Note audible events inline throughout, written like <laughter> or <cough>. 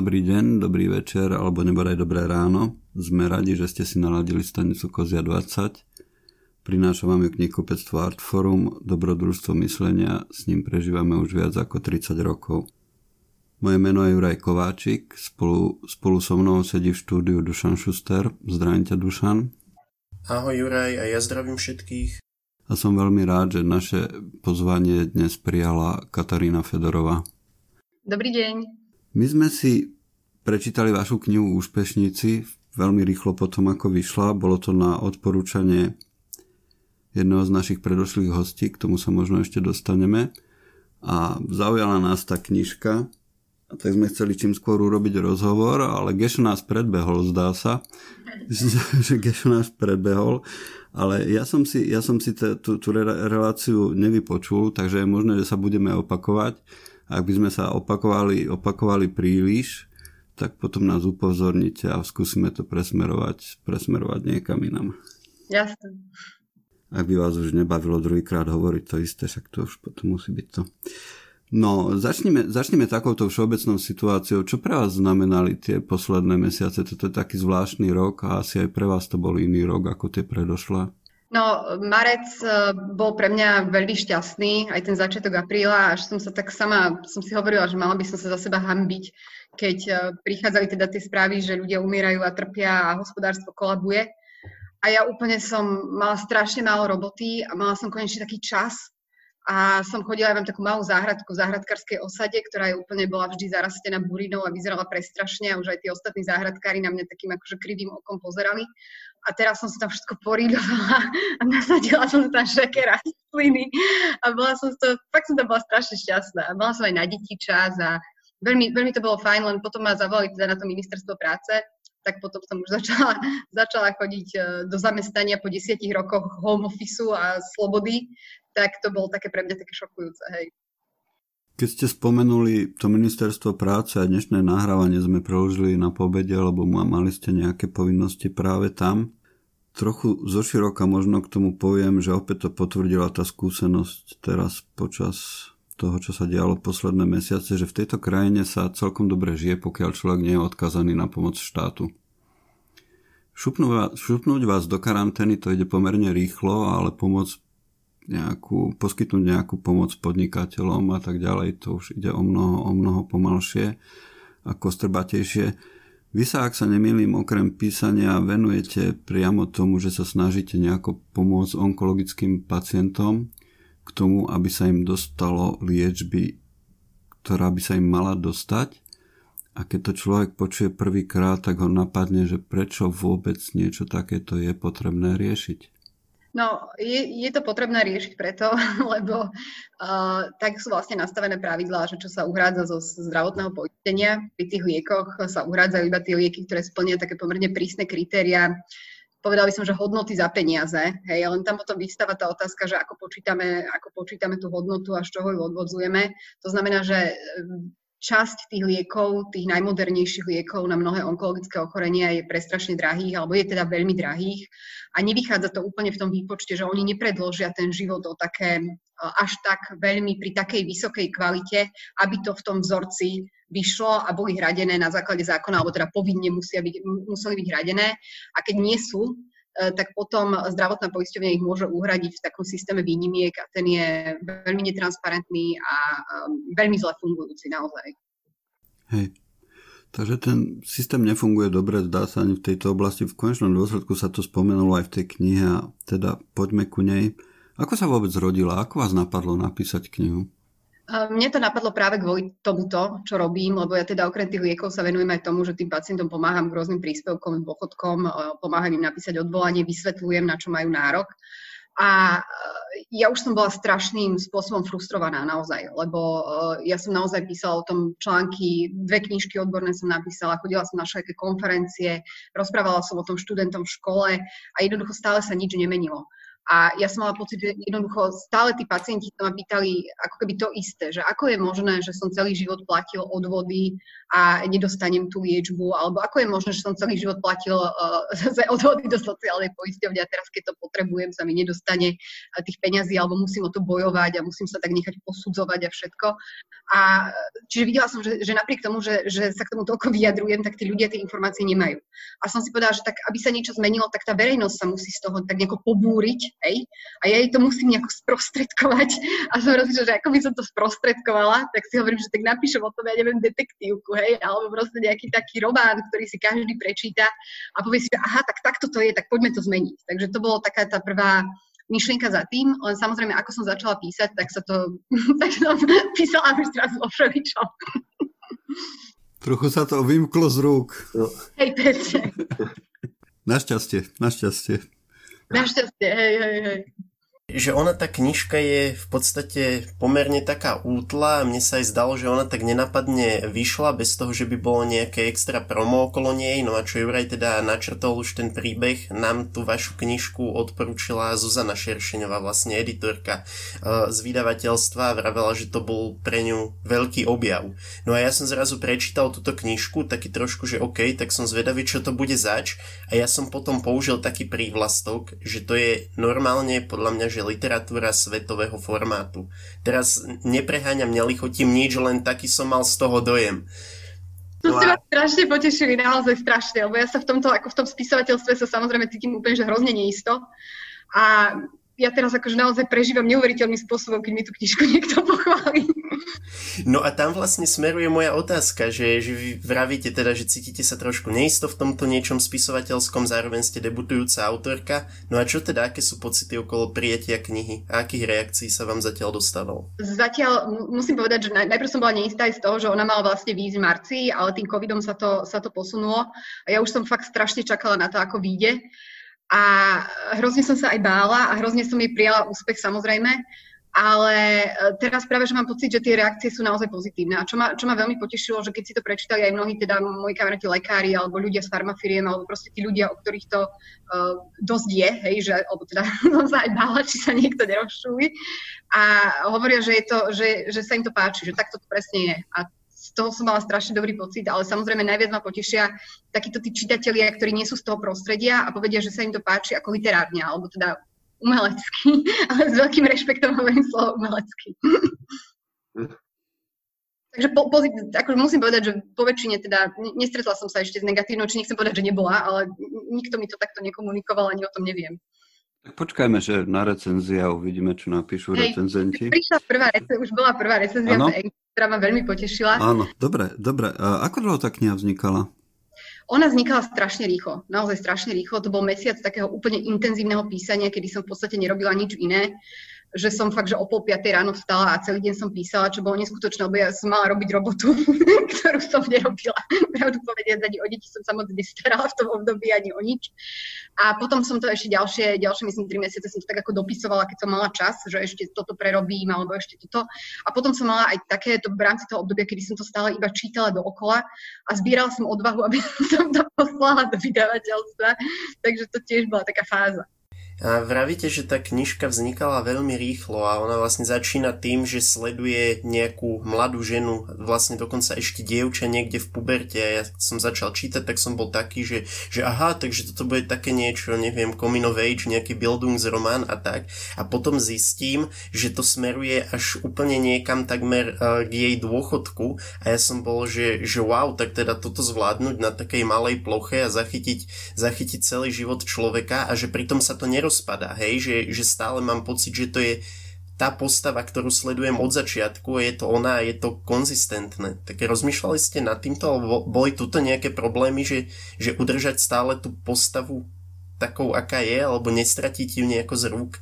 Dobrý deň, dobrý večer alebo nebodaj dobré ráno. Sme radi, že ste si naladili stanicu Kozia 20. Prináša vám ju knihkupectvo Artforum, dobrodružstvo myslenia, s ním prežívame už viac ako 30 rokov. Moje meno je Juraj Kováčik, spolu, spolu so mnou sedí v štúdiu Dušan Šuster. Zdravím ťa Dušan. Ahoj Juraj a ja zdravím všetkých. A som veľmi rád, že naše pozvanie dnes prijala Katarína Fedorová. Dobrý deň. My sme si prečítali vašu knihu Úspešníci veľmi rýchlo potom, ako vyšla. Bolo to na odporúčanie jedného z našich predošlých hostí, k tomu sa možno ešte dostaneme. A zaujala nás tá knižka, a tak sme chceli čím skôr urobiť rozhovor, ale Gešo nás predbehol, zdá sa, <laughs> že Gešo nás predbehol, ale ja som si, ja som si tú, tú reláciu nevypočul, takže je možné, že sa budeme opakovať. Ak by sme sa opakovali, opakovali príliš, tak potom nás upozornite a skúsime to presmerovať, presmerovať niekam inam. Jasne. Ak by vás už nebavilo druhýkrát hovoriť to isté, však to už potom musí byť to. No, začneme, začneme takouto všeobecnou situáciou. Čo pre vás znamenali tie posledné mesiace? Toto je taký zvláštny rok a asi aj pre vás to bol iný rok ako tie predošlé. No, marec e, bol pre mňa veľmi šťastný, aj ten začiatok apríla, až som sa tak sama, som si hovorila, že mala by som sa za seba hambiť, keď e, prichádzali teda tie správy, že ľudia umierajú a trpia a hospodárstvo kolabuje. A ja úplne som mala strašne málo roboty a mala som konečne taký čas a som chodila, aj mám takú malú záhradku v záhradkárskej osade, ktorá je úplne bola vždy zarastená burinou a vyzerala prestrašne a už aj tí ostatní záhradkári na mňa takým akože krivým okom pozerali a teraz som si tam všetko poridovala a nasadila som tam všaké rastliny. A bola som to, fakt som tam bola strašne šťastná. A mala som aj na deti čas a veľmi, veľmi to bolo fajn, len potom ma zavolali teda na to ministerstvo práce, tak potom som už <laughs> začala, začala chodiť e, do zamestnania po desiatich rokoch home office a slobody, tak to bolo také pre mňa také šokujúce, hej. Keď ste spomenuli to ministerstvo práce a dnešné nahrávanie sme preložili na pobede, lebo mali ste nejaké povinnosti práve tam. Trochu zoširoka možno k tomu poviem, že opäť to potvrdila tá skúsenosť teraz počas toho, čo sa dialo posledné mesiace, že v tejto krajine sa celkom dobre žije, pokiaľ človek nie je odkazaný na pomoc štátu. Šupnúť vás do karantény to ide pomerne rýchlo, ale pomoc nejakú, poskytnúť nejakú pomoc podnikateľom a tak ďalej, to už ide o mnoho, o mnoho pomalšie a kostrbatejšie. Vy sa, ak sa nemýlim, okrem písania venujete priamo tomu, že sa snažíte nejako pomôcť onkologickým pacientom k tomu, aby sa im dostalo liečby, ktorá by sa im mala dostať. A keď to človek počuje prvýkrát, tak ho napadne, že prečo vôbec niečo takéto je potrebné riešiť. No, je, je to potrebné riešiť preto, <laughs> lebo uh, tak sú vlastne nastavené pravidlá, že čo sa uhrádza zo zdravotného poistenia. Pri tých liekoch sa uhrádzajú iba tie lieky, ktoré splnia také pomerne prísne kritéria. Povedal by som, že hodnoty za peniaze. Hej, len tam potom vystáva tá otázka, že ako počítame, ako počítame tú hodnotu a z čoho ju odvodzujeme. To znamená, že časť tých liekov, tých najmodernejších liekov na mnohé onkologické ochorenia je prestrašne drahých, alebo je teda veľmi drahých. A nevychádza to úplne v tom výpočte, že oni nepredložia ten život o také, až tak veľmi pri takej vysokej kvalite, aby to v tom vzorci vyšlo a boli hradené na základe zákona, alebo teda povinne musia byť, museli byť hradené. A keď nie sú, E, tak potom zdravotná poisťovňa ich môže uhradiť v takom systéme výnimiek a ten je veľmi netransparentný a veľmi zle fungujúci naozaj. Hej. Takže ten systém nefunguje dobre, zdá sa ani v tejto oblasti. V konečnom dôsledku sa to spomenulo aj v tej knihe a teda poďme ku nej. Ako sa vôbec zrodila? Ako vás napadlo napísať knihu? Mne to napadlo práve kvôli tomuto, čo robím, lebo ja teda okrem tých liekov sa venujem aj tomu, že tým pacientom pomáham k rôznym príspevkom, dôchodkom, pomáham im napísať odvolanie, vysvetľujem, na čo majú nárok. A ja už som bola strašným spôsobom frustrovaná naozaj, lebo ja som naozaj písala o tom články, dve knižky odborné som napísala, chodila som na všetky konferencie, rozprávala som o tom študentom v škole a jednoducho stále sa nič nemenilo. A ja som mala pocit, že jednoducho stále tí pacienti sa ma pýtali ako keby to isté, že ako je možné, že som celý život platil odvody a nedostanem tú liečbu, alebo ako je možné, že som celý život platil <laughs> uh, odvody do sociálnej poisťovne a teraz, keď to potrebujem, sa mi nedostane uh, tých peňazí, alebo musím o to bojovať a musím sa tak nechať posudzovať a všetko. A čiže videla som, že, že napriek tomu, že, že sa k tomu toľko vyjadrujem, tak tí ľudia tie informácie nemajú. A som si povedala, že tak, aby sa niečo zmenilo, tak tá verejnosť sa musí z toho tak nejako pobúriť hej, a ja jej to musím nejako sprostredkovať a som rozmýšľala, že ako by som to sprostredkovala, tak si hovorím, že tak napíšem o tom, ja neviem, detektívku, hej, alebo proste nejaký taký román, ktorý si každý prečíta a povie si, že aha, tak takto to je, tak poďme to zmeniť. Takže to bolo taká tá prvá myšlienka za tým, len samozrejme, ako som začala písať, tak sa to, <laughs> tak som písala už teraz o všeličom. Trochu sa to vymklo z rúk. No. Hej, presne. <laughs> Našťastie, našťastie. Našťastie, hej, hej, hej že ona tá knižka je v podstate pomerne taká útla. A mne sa aj zdalo, že ona tak nenapadne vyšla bez toho, že by bolo nejaké extra promo okolo nej, no a čo Juraj teda načrtol už ten príbeh, nám tú vašu knižku odporúčila Zuzana Šeršeňová, vlastne editorka uh, z vydavateľstva. Vravela, že to bol pre ňu veľký objav. No a ja som zrazu prečítal túto knižku, taký trošku, že OK, tak som zvedavý, čo to bude zač. A ja som potom použil taký prívlastok, že to je normálne podľa mňa, že že literatúra svetového formátu. Teraz nepreháňam, nelichotím nič, len taký som mal z toho dojem. To ste ma strašne potešili, naozaj strašne, lebo ja sa v tomto, ako v tom spisovateľstve sa samozrejme cítim úplne, že hrozne neisto. A ja teraz akože naozaj prežívam neuveriteľným spôsobom, keď mi tú knižku <laughs> niekto pochváli. No a tam vlastne smeruje moja otázka, že, že vy vravíte teda, že cítite sa trošku neisto v tomto niečom spisovateľskom, zároveň ste debutujúca autorka. No a čo teda, aké sú pocity okolo prijatia knihy? A akých reakcií sa vám zatiaľ dostávalo? Zatiaľ musím povedať, že najprv som bola neistá aj z toho, že ona mala vlastne výjsť v marci, ale tým covidom sa to, sa to posunulo. A ja už som fakt strašne čakala na to, ako vyjde. A hrozne som sa aj bála a hrozne som jej prijala úspech samozrejme. Ale e, teraz práve, že mám pocit, že tie reakcie sú naozaj pozitívne. A čo ma, čo ma veľmi potešilo, že keď si to prečítali aj mnohí, teda moji kamaráti lekári, alebo ľudia z farmafiriem, alebo proste tí ľudia, o ktorých to uh, dosť je, hej, že, alebo teda <laughs> som sa aj bála, či sa niekto nerozšúli. A hovoria, že, je to, že, že sa im to páči, že takto to presne je. A z toho som mala strašne dobrý pocit, ale samozrejme najviac ma potešia takíto tí čitatelia, ktorí nie sú z toho prostredia a povedia, že sa im to páči ako literárne, alebo teda umelecky, <laughs> ale s veľkým rešpektom hovorím slovo umelecky. <laughs> Takže po, po, akože musím povedať, že po väčšine teda nestretla som sa ešte s negatívnou, či nechcem povedať, že nebola, ale nikto mi to takto nekomunikoval, ani o tom neviem. Tak počkajme, že na recenzia uvidíme, čo napíšu Hej, recenzenti. Prišla prvá recenzia, už bola prvá recenzia, ktorá ma veľmi potešila. Áno, dobre, dobre. A ako dlho tá kniha vznikala? Ona vznikala strašne rýchlo, naozaj strašne rýchlo. To bol mesiac takého úplne intenzívneho písania, kedy som v podstate nerobila nič iné že som fakt, že o pol piatej ráno vstala a celý deň som písala, čo bolo neskutočné, lebo ja som mala robiť robotu, <laughs> ktorú som nerobila. Pravdu povediať, ani o deti som sa moc nestarala v tom období, ani o nič. A potom som to ešte ďalšie, ďalšie myslím, tri mesiace som to tak ako dopisovala, keď som mala čas, že ešte toto prerobím, alebo ešte toto. A potom som mala aj takéto v rámci toho obdobia, kedy som to stále iba čítala dookola a zbierala som odvahu, <laughs> aby som to poslala do vydavateľstva. Takže to tiež bola taká fáza. A vravíte, že tá knižka vznikala veľmi rýchlo a ona vlastne začína tým, že sleduje nejakú mladú ženu, vlastne dokonca ešte dievča niekde v puberte a ja som začal čítať, tak som bol taký, že, že aha, takže toto bude také niečo, neviem, coming of age, nejaký Bildungsroman a tak. A potom zistím, že to smeruje až úplne niekam takmer uh, k jej dôchodku a ja som bol, že, že wow, tak teda toto zvládnuť na takej malej ploche a zachytiť, zachytiť celý život človeka a že pritom sa to nerozumie nerozpadá, hej, že, že stále mám pocit, že to je tá postava, ktorú sledujem od začiatku, je to ona a je to konzistentné. Tak rozmýšľali ste nad týmto, alebo boli tuto nejaké problémy, že, že udržať stále tú postavu takou, aká je, alebo nestratiť ju nejako z rúk?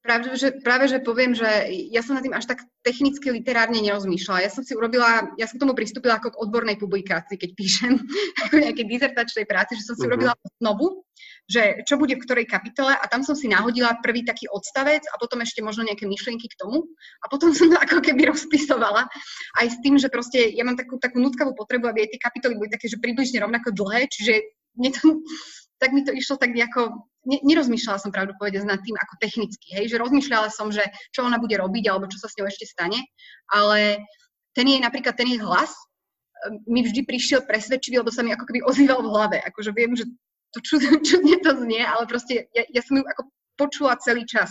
Práve že, práve, že poviem, že ja som na tým až tak technicky literárne nerozmýšľala. Ja som si urobila, ja som k tomu pristúpila ako k odbornej publikácii, keď píšem <laughs> ako nejakej dizertačnej práci, že som si uh-huh. urobila osnovu že čo bude v ktorej kapitole a tam som si nahodila prvý taký odstavec a potom ešte možno nejaké myšlienky k tomu a potom som to ako keby rozpisovala aj s tým, že proste ja mám takú, takú nutkavú potrebu, aby aj tie kapitoly boli také, že približne rovnako dlhé, čiže to, tak mi to išlo tak nejako nerozmýšľala som pravdu povedať nad tým ako technicky, hej, že rozmýšľala som, že čo ona bude robiť alebo čo sa s ňou ešte stane, ale ten jej napríklad, ten jej hlas eh, mi vždy prišiel presvedčivý, lebo sa mi ako keby ozýval v hlave. Akože viem, že to <laughs> čudne, to znie, ale proste ja, ja som ju ako počula celý čas.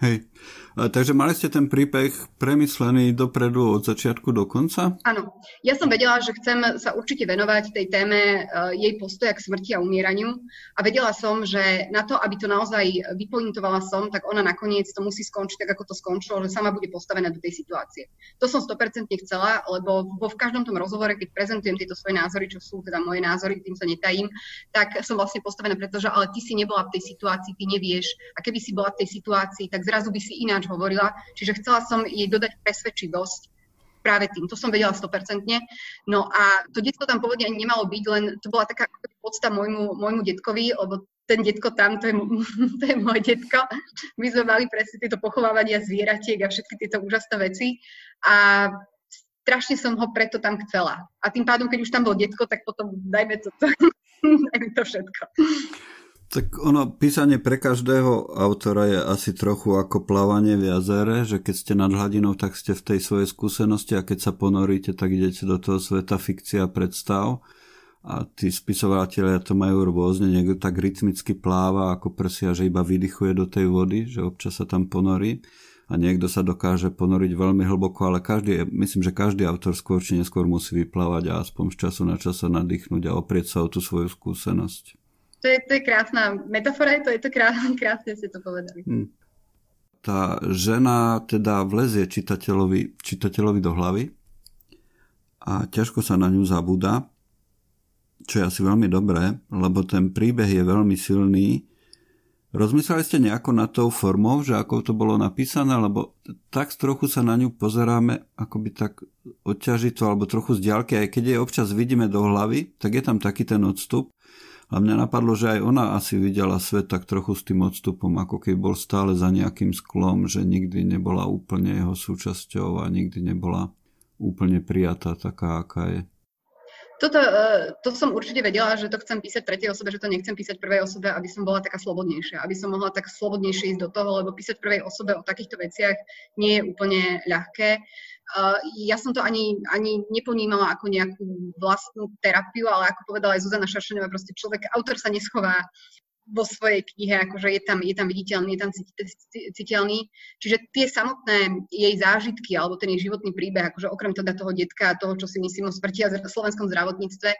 Hej, takže mali ste ten príbeh premyslený dopredu od začiatku do konca? Áno, ja som vedela, že chcem sa určite venovať tej téme uh, jej postoja k smrti a umieraniu a vedela som, že na to, aby to naozaj vypointovala som, tak ona nakoniec to musí skončiť tak, ako to skončilo, že sama bude postavená do tej situácie. To som 100% chcela, lebo vo v každom tom rozhovore, keď prezentujem tieto svoje názory, čo sú teda moje názory, tým sa netajím, tak som vlastne postavená, pretože ale ty si nebola v tej situácii, ty nevieš a keby si bola v tej situácii, tak zrazu by si ináč hovorila. Čiže chcela som jej dodať presvedčivosť práve tým. To som vedela 100%. No a to detko tam pôvodne ani nemalo byť, len to bola taká podsta môjmu, môjmu detkovi, lebo ten detko tam, to je, <laughs> to je môj detko. My sme mali presne tieto pochovávania zvieratiek a všetky tieto úžasné veci. A strašne som ho preto tam chcela. A tým pádom, keď už tam bol detko, tak potom dajme to, to, <laughs> dajme to všetko. Tak ono, písanie pre každého autora je asi trochu ako plávanie v jazere, že keď ste nad hladinou, tak ste v tej svojej skúsenosti a keď sa ponoríte, tak idete do toho sveta fikcia predstav. A tí spisovateľia to majú rôzne, niekto tak rytmicky pláva ako prsia, že iba vydychuje do tej vody, že občas sa tam ponorí. A niekto sa dokáže ponoriť veľmi hlboko, ale každý, myslím, že každý autor skôr či neskôr musí vyplávať a aspoň z času na čas sa nadýchnuť a oprieť sa o tú svoju skúsenosť to je, to je krásna metafora, to je to krásne, <laughs> krásne ste to povedali. Hmm. Tá žena teda vlezie čitateľovi, čitateľovi do hlavy a ťažko sa na ňu zabúda, čo je asi veľmi dobré, lebo ten príbeh je veľmi silný. Rozmysleli ste nejako na tou formou, že ako to bolo napísané, lebo tak trochu sa na ňu pozeráme akoby tak odťažito alebo trochu z diaľky, aj keď jej občas vidíme do hlavy, tak je tam taký ten odstup a mňa napadlo, že aj ona asi videla svet tak trochu s tým odstupom, ako keď bol stále za nejakým sklom, že nikdy nebola úplne jeho súčasťou a nikdy nebola úplne prijatá taká, aká je. Toto, e, to som určite vedela, že to chcem písať tretej osobe, že to nechcem písať prvej osobe, aby som bola taká slobodnejšia, aby som mohla tak slobodnejšie ísť do toho, lebo písať prvej osobe o takýchto veciach nie je úplne ľahké. Uh, ja som to ani, ani neponímala ako nejakú vlastnú terapiu, ale ako povedala aj Zuzana Šaršenová, proste človek, autor sa neschová vo svojej knihe, akože je tam, je tam viditeľný, je tam citeľný. Čiže tie samotné jej zážitky alebo ten jej životný príbeh, akože okrem teda toho detka a toho, čo si myslím o smrti a slovenskom zdravotníctve,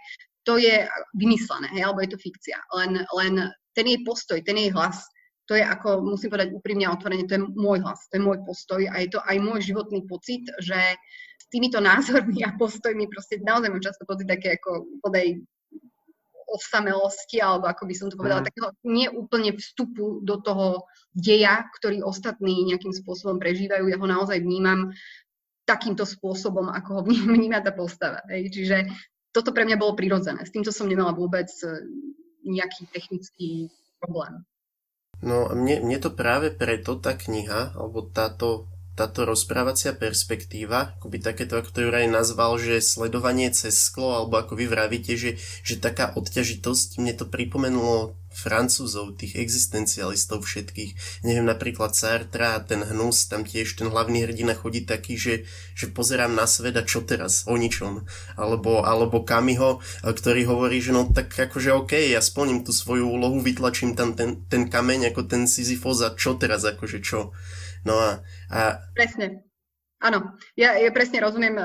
to je vymyslené, hej, alebo je to fikcia. Len, len ten jej postoj, ten jej hlas, to je ako, musím povedať úprimne a otvorene, to je môj hlas, to je môj postoj a je to aj môj životný pocit, že s týmito <laughs> názormi a postojmi proste naozaj mám často pocit také ako podej osamelosti, alebo ako by som to povedala, mm. takého neúplne vstupu do toho deja, ktorý ostatní nejakým spôsobom prežívajú. Ja ho naozaj vnímam takýmto spôsobom, ako ho <laughs> vníma tá postava. Hej. Čiže toto pre mňa bolo prirodzené. S týmto som nemala vôbec nejaký technický problém. No mne, mne to práve preto tá kniha, alebo táto, táto rozprávacia perspektíva, akoby takéto, ako to Juraj nazval, že sledovanie cez sklo, alebo ako vy vravíte, že, že taká odťažitosť, mne to pripomenulo Francúzov, tých existencialistov všetkých. Neviem, napríklad Sartre a ten hnus, tam tiež ten hlavný hrdina chodí taký, že, že pozerám na svet a čo teraz, o ničom. Alebo, alebo Kamiho, ktorý hovorí, že no tak akože OK, ja splním tú svoju úlohu, vytlačím tam ten, ten kameň ako ten Sisyphos a čo teraz, akože čo. No a... a... Presne. Áno, ja, ja presne rozumiem, e,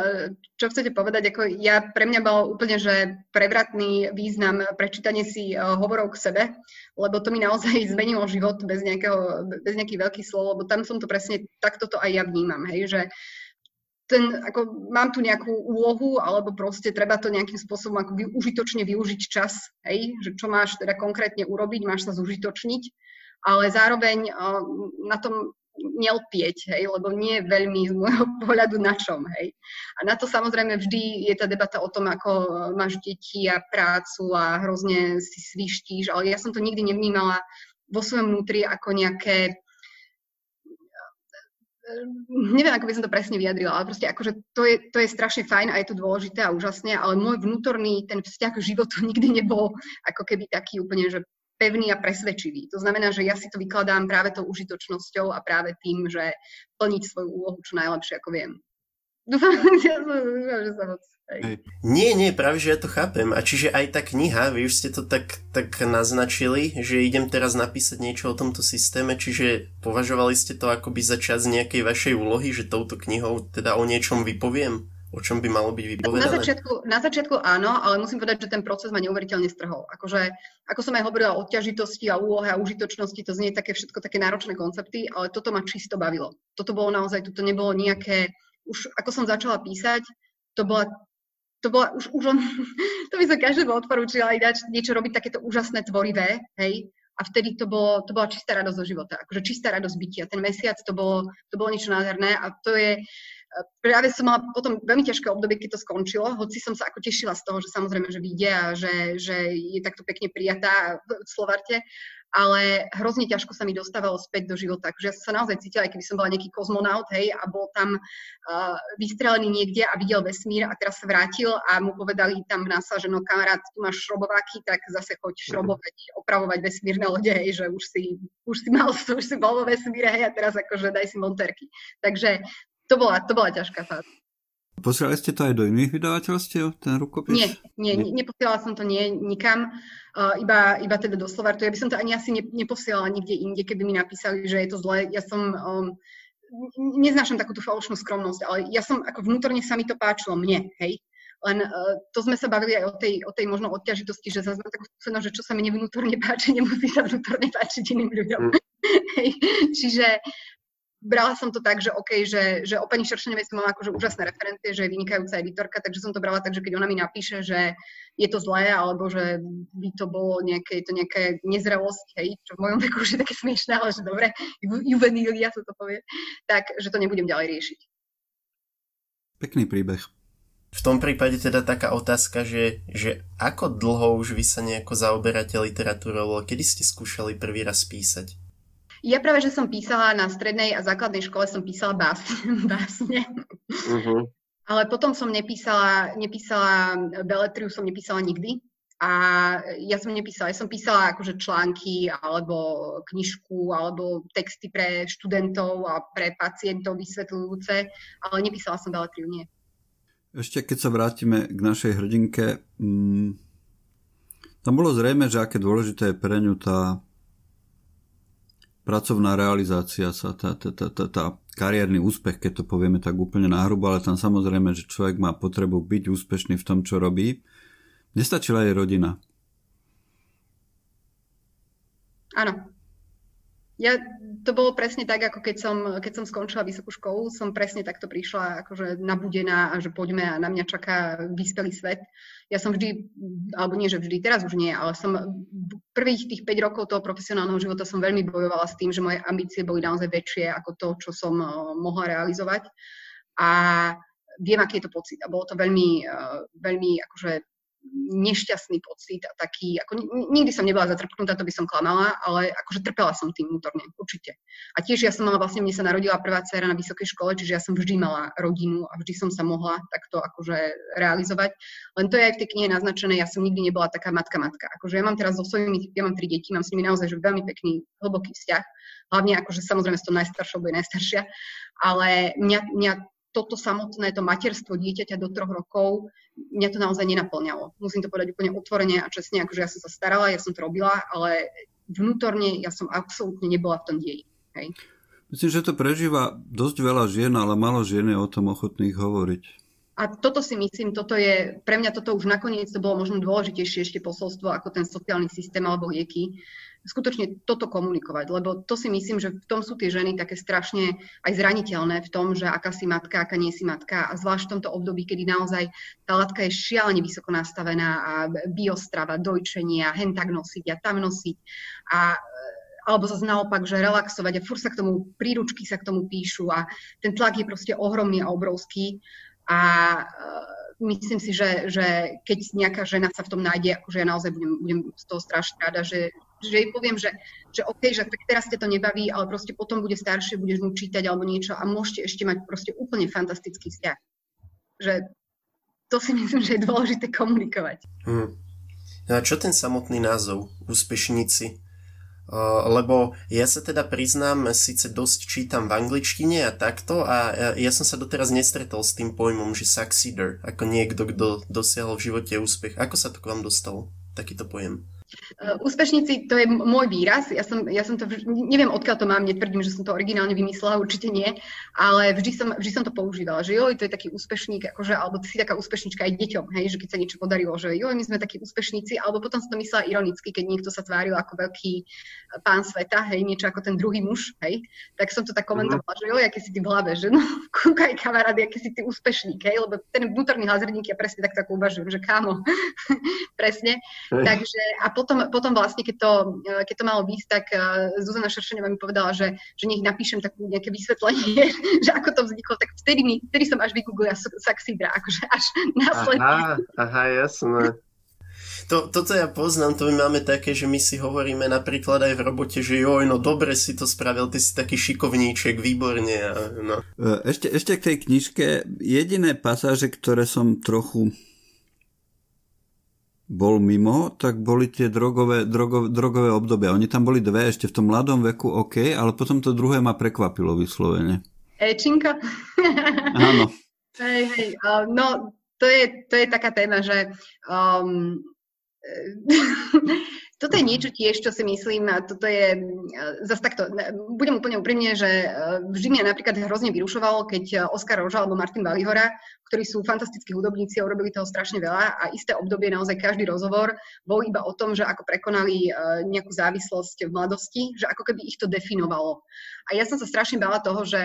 čo chcete povedať. Ako ja, pre mňa bol úplne, že prevratný význam prečítanie si e, hovorov k sebe, lebo to mi naozaj <laughs> zmenilo život bez, nejakého, bez nejakých veľkých slov, lebo tam som to presne, takto to aj ja vnímam, hej, že ten, ako, mám tu nejakú úlohu, alebo proste treba to nejakým spôsobom ako užitočne využiť čas, hej, že čo máš teda konkrétne urobiť, máš sa zužitočniť, ale zároveň uh, na tom nelpieť, hej, lebo nie je veľmi z môjho <laughs> pohľadu na čom, hej. A na to samozrejme vždy je tá debata o tom, ako máš deti a prácu a hrozne si svištíš, ale ja som to nikdy nevnímala vo svojom vnútri ako nejaké neviem, ako by som to presne vyjadrila, ale proste akože to je, to je strašne fajn a je to dôležité a úžasné, ale môj vnútorný ten vzťah k životu <laughs> nikdy nebol ako keby taký úplne, že pevný a presvedčivý. To znamená, že ja si to vykladám práve tou užitočnosťou a práve tým, že plniť svoju úlohu čo najlepšie, ako viem. <laughs> Dúfam, že sa moc... Nie, nie, práve že ja to chápem. A čiže aj tá kniha, vy už ste to tak, tak naznačili, že idem teraz napísať niečo o tomto systéme, čiže považovali ste to akoby za čas nejakej vašej úlohy, že touto knihou teda o niečom vypoviem? O čom by malo byť vypovedané? Na začiatku, na začiatku áno, ale musím povedať, že ten proces ma neuveriteľne strhol. Akože, ako som aj hovorila o ťažitosti a úlohe a užitočnosti, to znie také všetko také náročné koncepty, ale toto ma čisto bavilo. Toto bolo naozaj, toto nebolo nejaké už ako som začala písať, to bola to bola už, už len, <laughs> to by som každému odporúčila dať niečo robiť takéto úžasné, tvorivé, hej, a vtedy to, bolo, to bola čistá radosť zo života, akože čistá radosť bytia. Ten mesiac to bolo, to bolo niečo nádherné a to je, práve som mala potom veľmi ťažké obdobie, keď to skončilo, hoci som sa ako tešila z toho, že samozrejme, že vyjde a že, že je takto pekne prijatá v Slovarte, ale hrozne ťažko sa mi dostávalo späť do života. Takže ja som sa naozaj cítila, keby som bola nejaký kozmonaut, hej, a bol tam uh, vystrelený niekde a videl vesmír a teraz sa vrátil a mu povedali tam v NASA, že no kamarát, tu máš šrobováky, tak zase choď mhm. šrobovať, opravovať vesmírne lode, hej, že už si, už si mal, <laughs> už si bol vo vesmíre, hej, a teraz akože daj si monterky. Takže to bola, to bola ťažká fáza. Posielali ste to aj do iných vydavateľstiev, ten rukopis? Nie, nie, nie. neposielala som to nie, nikam, uh, iba, iba teda do Slovartu. Ja by som to ani asi ne, neposielala nikde inde, keby mi napísali, že je to zlé. Ja som, um, neznášam takúto falošnú skromnosť, ale ja som, ako vnútorne sa mi to páčilo, mne, hej. Len uh, to sme sa bavili aj o tej, o tej možno odťažitosti, že zaznám takú skúsenosť, že čo sa mi nevnútorne <laughs> páči, nemusí sa vnútorne páčiť iným ľuďom. Mm. Hej. Čiže brala som to tak, že OK, že, že o pani Šeršenovej som mala akože úžasné referencie, že je vynikajúca editorka, takže som to brala tak, že keď ona mi napíše, že je to zlé, alebo že by to bolo nejaké, to nejaké nezrelosť, hej, čo v mojom veku už je také smiešné, ale že dobre, juvenília sa to povie, tak, že to nebudem ďalej riešiť. Pekný príbeh. V tom prípade teda taká otázka, že, že ako dlho už vy sa nejako zaoberáte literatúrou, kedy ste skúšali prvý raz písať? Ja práve, že som písala na strednej a základnej škole, som písala <laughs> básne. básne. Uh-huh. Ale potom som nepísala, nepísala beletriu, som nepísala nikdy. A ja som nepísala, ja som písala akože články alebo knižku alebo texty pre študentov a pre pacientov vysvetľujúce, ale nepísala som beletriu, nie. Ešte keď sa vrátime k našej hrdinke, mm, tam bolo zrejme, že aké dôležité je pre ňu tá pracovná realizácia sa, tá, tá, tá, tá, tá kariérny úspech, keď to povieme tak úplne náhrubo, ale tam samozrejme, že človek má potrebu byť úspešný v tom, čo robí. Nestačila jej rodina. Áno. Ja, to bolo presne tak, ako keď som, keď som skončila vysokú školu, som presne takto prišla akože nabudená a že poďme a na mňa čaká vyspelý svet. Ja som vždy, alebo nie, že vždy, teraz už nie, ale som prvých tých 5 rokov toho profesionálneho života som veľmi bojovala s tým, že moje ambície boli naozaj väčšie ako to, čo som uh, mohla realizovať. A viem, aký je to pocit. A bolo to veľmi, uh, veľmi akože nešťastný pocit a taký, ako nikdy som nebola zatrpknutá, to by som klamala, ale akože trpela som tým vnútorne, určite. A tiež ja som mala, vlastne mne sa narodila prvá dcera na vysokej škole, čiže ja som vždy mala rodinu a vždy som sa mohla takto akože realizovať. Len to je aj v tej knihe naznačené, ja som nikdy nebola taká matka-matka. Akože ja mám teraz so svojimi, ja mám tri deti, mám s nimi naozaj že veľmi pekný, hlboký vzťah. Hlavne akože samozrejme s tou najstaršou, bo je najstaršia, ale mňa, mňa toto samotné, to materstvo dieťaťa do troch rokov, mňa to naozaj nenaplňalo. Musím to povedať úplne otvorene a čestne, akože ja som sa starala, ja som to robila, ale vnútorne ja som absolútne nebola v tom deji. Hej. Myslím, že to prežíva dosť veľa žien, ale malo žien je o tom ochotných hovoriť. A toto si myslím, toto je, pre mňa toto už nakoniec to bolo možno dôležitejšie ešte posolstvo ako ten sociálny systém alebo lieky, skutočne toto komunikovať, lebo to si myslím, že v tom sú tie ženy také strašne aj zraniteľné v tom, že aká si matka, aká nie si matka a zvlášť v tomto období, kedy naozaj tá látka je šialene vysoko nastavená a biostrava, dojčenie a hen tak nosiť a tam nosiť. A alebo zase naopak, že relaxovať a fur sa k tomu, príručky sa k tomu píšu a ten tlak je proste ohromný a obrovský a myslím si, že, že keď nejaká žena sa v tom nájde, akože ja naozaj budem, budem z toho strašne rada, že, že jej poviem, že, že OK, že tak teraz ste to nebaví, ale proste potom bude staršie, budeš mu čítať alebo niečo a môžete ešte mať proste úplne fantastický vzťah. Že to si <laughs> myslím, že je dôležité komunikovať. Hmm. No a čo ten samotný názov? Úspešníci? Uh, lebo ja sa teda priznám, síce dosť čítam v angličtine a takto a ja, ja som sa doteraz nestretol s tým pojmom, že succeeder, ako niekto, kto dosiahol v živote úspech. Ako sa to k vám dostalo, takýto pojem? Uh, úspešníci, to je môj výraz. Ja som, ja som to, neviem odkiaľ to mám, netvrdím, že som to originálne vymyslela, určite nie, ale vždy som, vždy som to používala, že joj, to je taký úspešník, akože, alebo ty si taká úspešnička aj deťom, hej, že keď sa niečo podarilo, že joj, my sme takí úspešníci, alebo potom som to myslela ironicky, keď niekto sa tváril ako veľký pán sveta, hej, niečo ako ten druhý muž, hej, tak som to tak komentovala, mm. že joj, aký si ty v hlave, že no, <laughs> kúkaj kamarád, aký si ty úspešník, hej, lebo ten vnútorný hazardník ja presne tak tak uvažujem, že kámo, <laughs> presne. Hej. Takže, a potom, potom vlastne, keď to, eh, keď to malo výsť, tak uh, Zuzana Šeršenová mi povedala, že, že nech napíšem takú nejaké vysvetlenie, <laughs> že ako to vzniklo, tak vtedy, mi, vtedy som až vygooglila Saxidra, akože až <laughs> následne. Aha, aha, jasné. To, toto ja poznám, to my máme také, že my si hovoríme napríklad aj v robote, že joj, no dobre si to spravil, ty si taký šikovníček, výborne. A, no. Eh, ešte, ešte k tej knižke, jediné pasáže, ktoré som trochu bol mimo, tak boli tie drogové, drogové, drogové obdobia. Oni tam boli dve ešte v tom mladom veku, OK, ale potom to druhé ma prekvapilo vyslovene. Ečinka? Áno. <laughs> Hej, hej, uh, no to je, to je taká téma, že um, <laughs> toto je niečo tiež, čo si myslím, a toto je e, zase takto, budem úplne úprimne, že e, vždy mňa napríklad hrozne vyrušovalo, keď Oskar Roža alebo Martin Valihora, ktorí sú fantastickí hudobníci a urobili toho strašne veľa a isté obdobie naozaj každý rozhovor bol iba o tom, že ako prekonali e, nejakú závislosť v mladosti, že ako keby ich to definovalo. A ja som sa strašne bála toho, že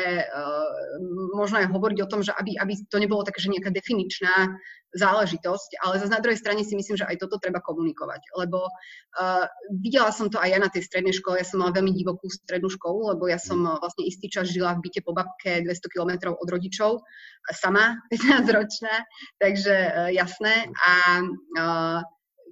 možno aj hovoriť o tom, že aby, aby to nebolo také, že nejaká definičná záležitosť, ale zase na druhej strane si myslím, že aj toto treba komunikovať, lebo uh, videla som to aj ja na tej strednej škole, ja som mala veľmi divokú strednú školu, lebo ja som uh, vlastne istý čas žila v byte po babke 200 km od rodičov, uh, sama, <laughs> 15 ročná, takže uh, jasné. A uh,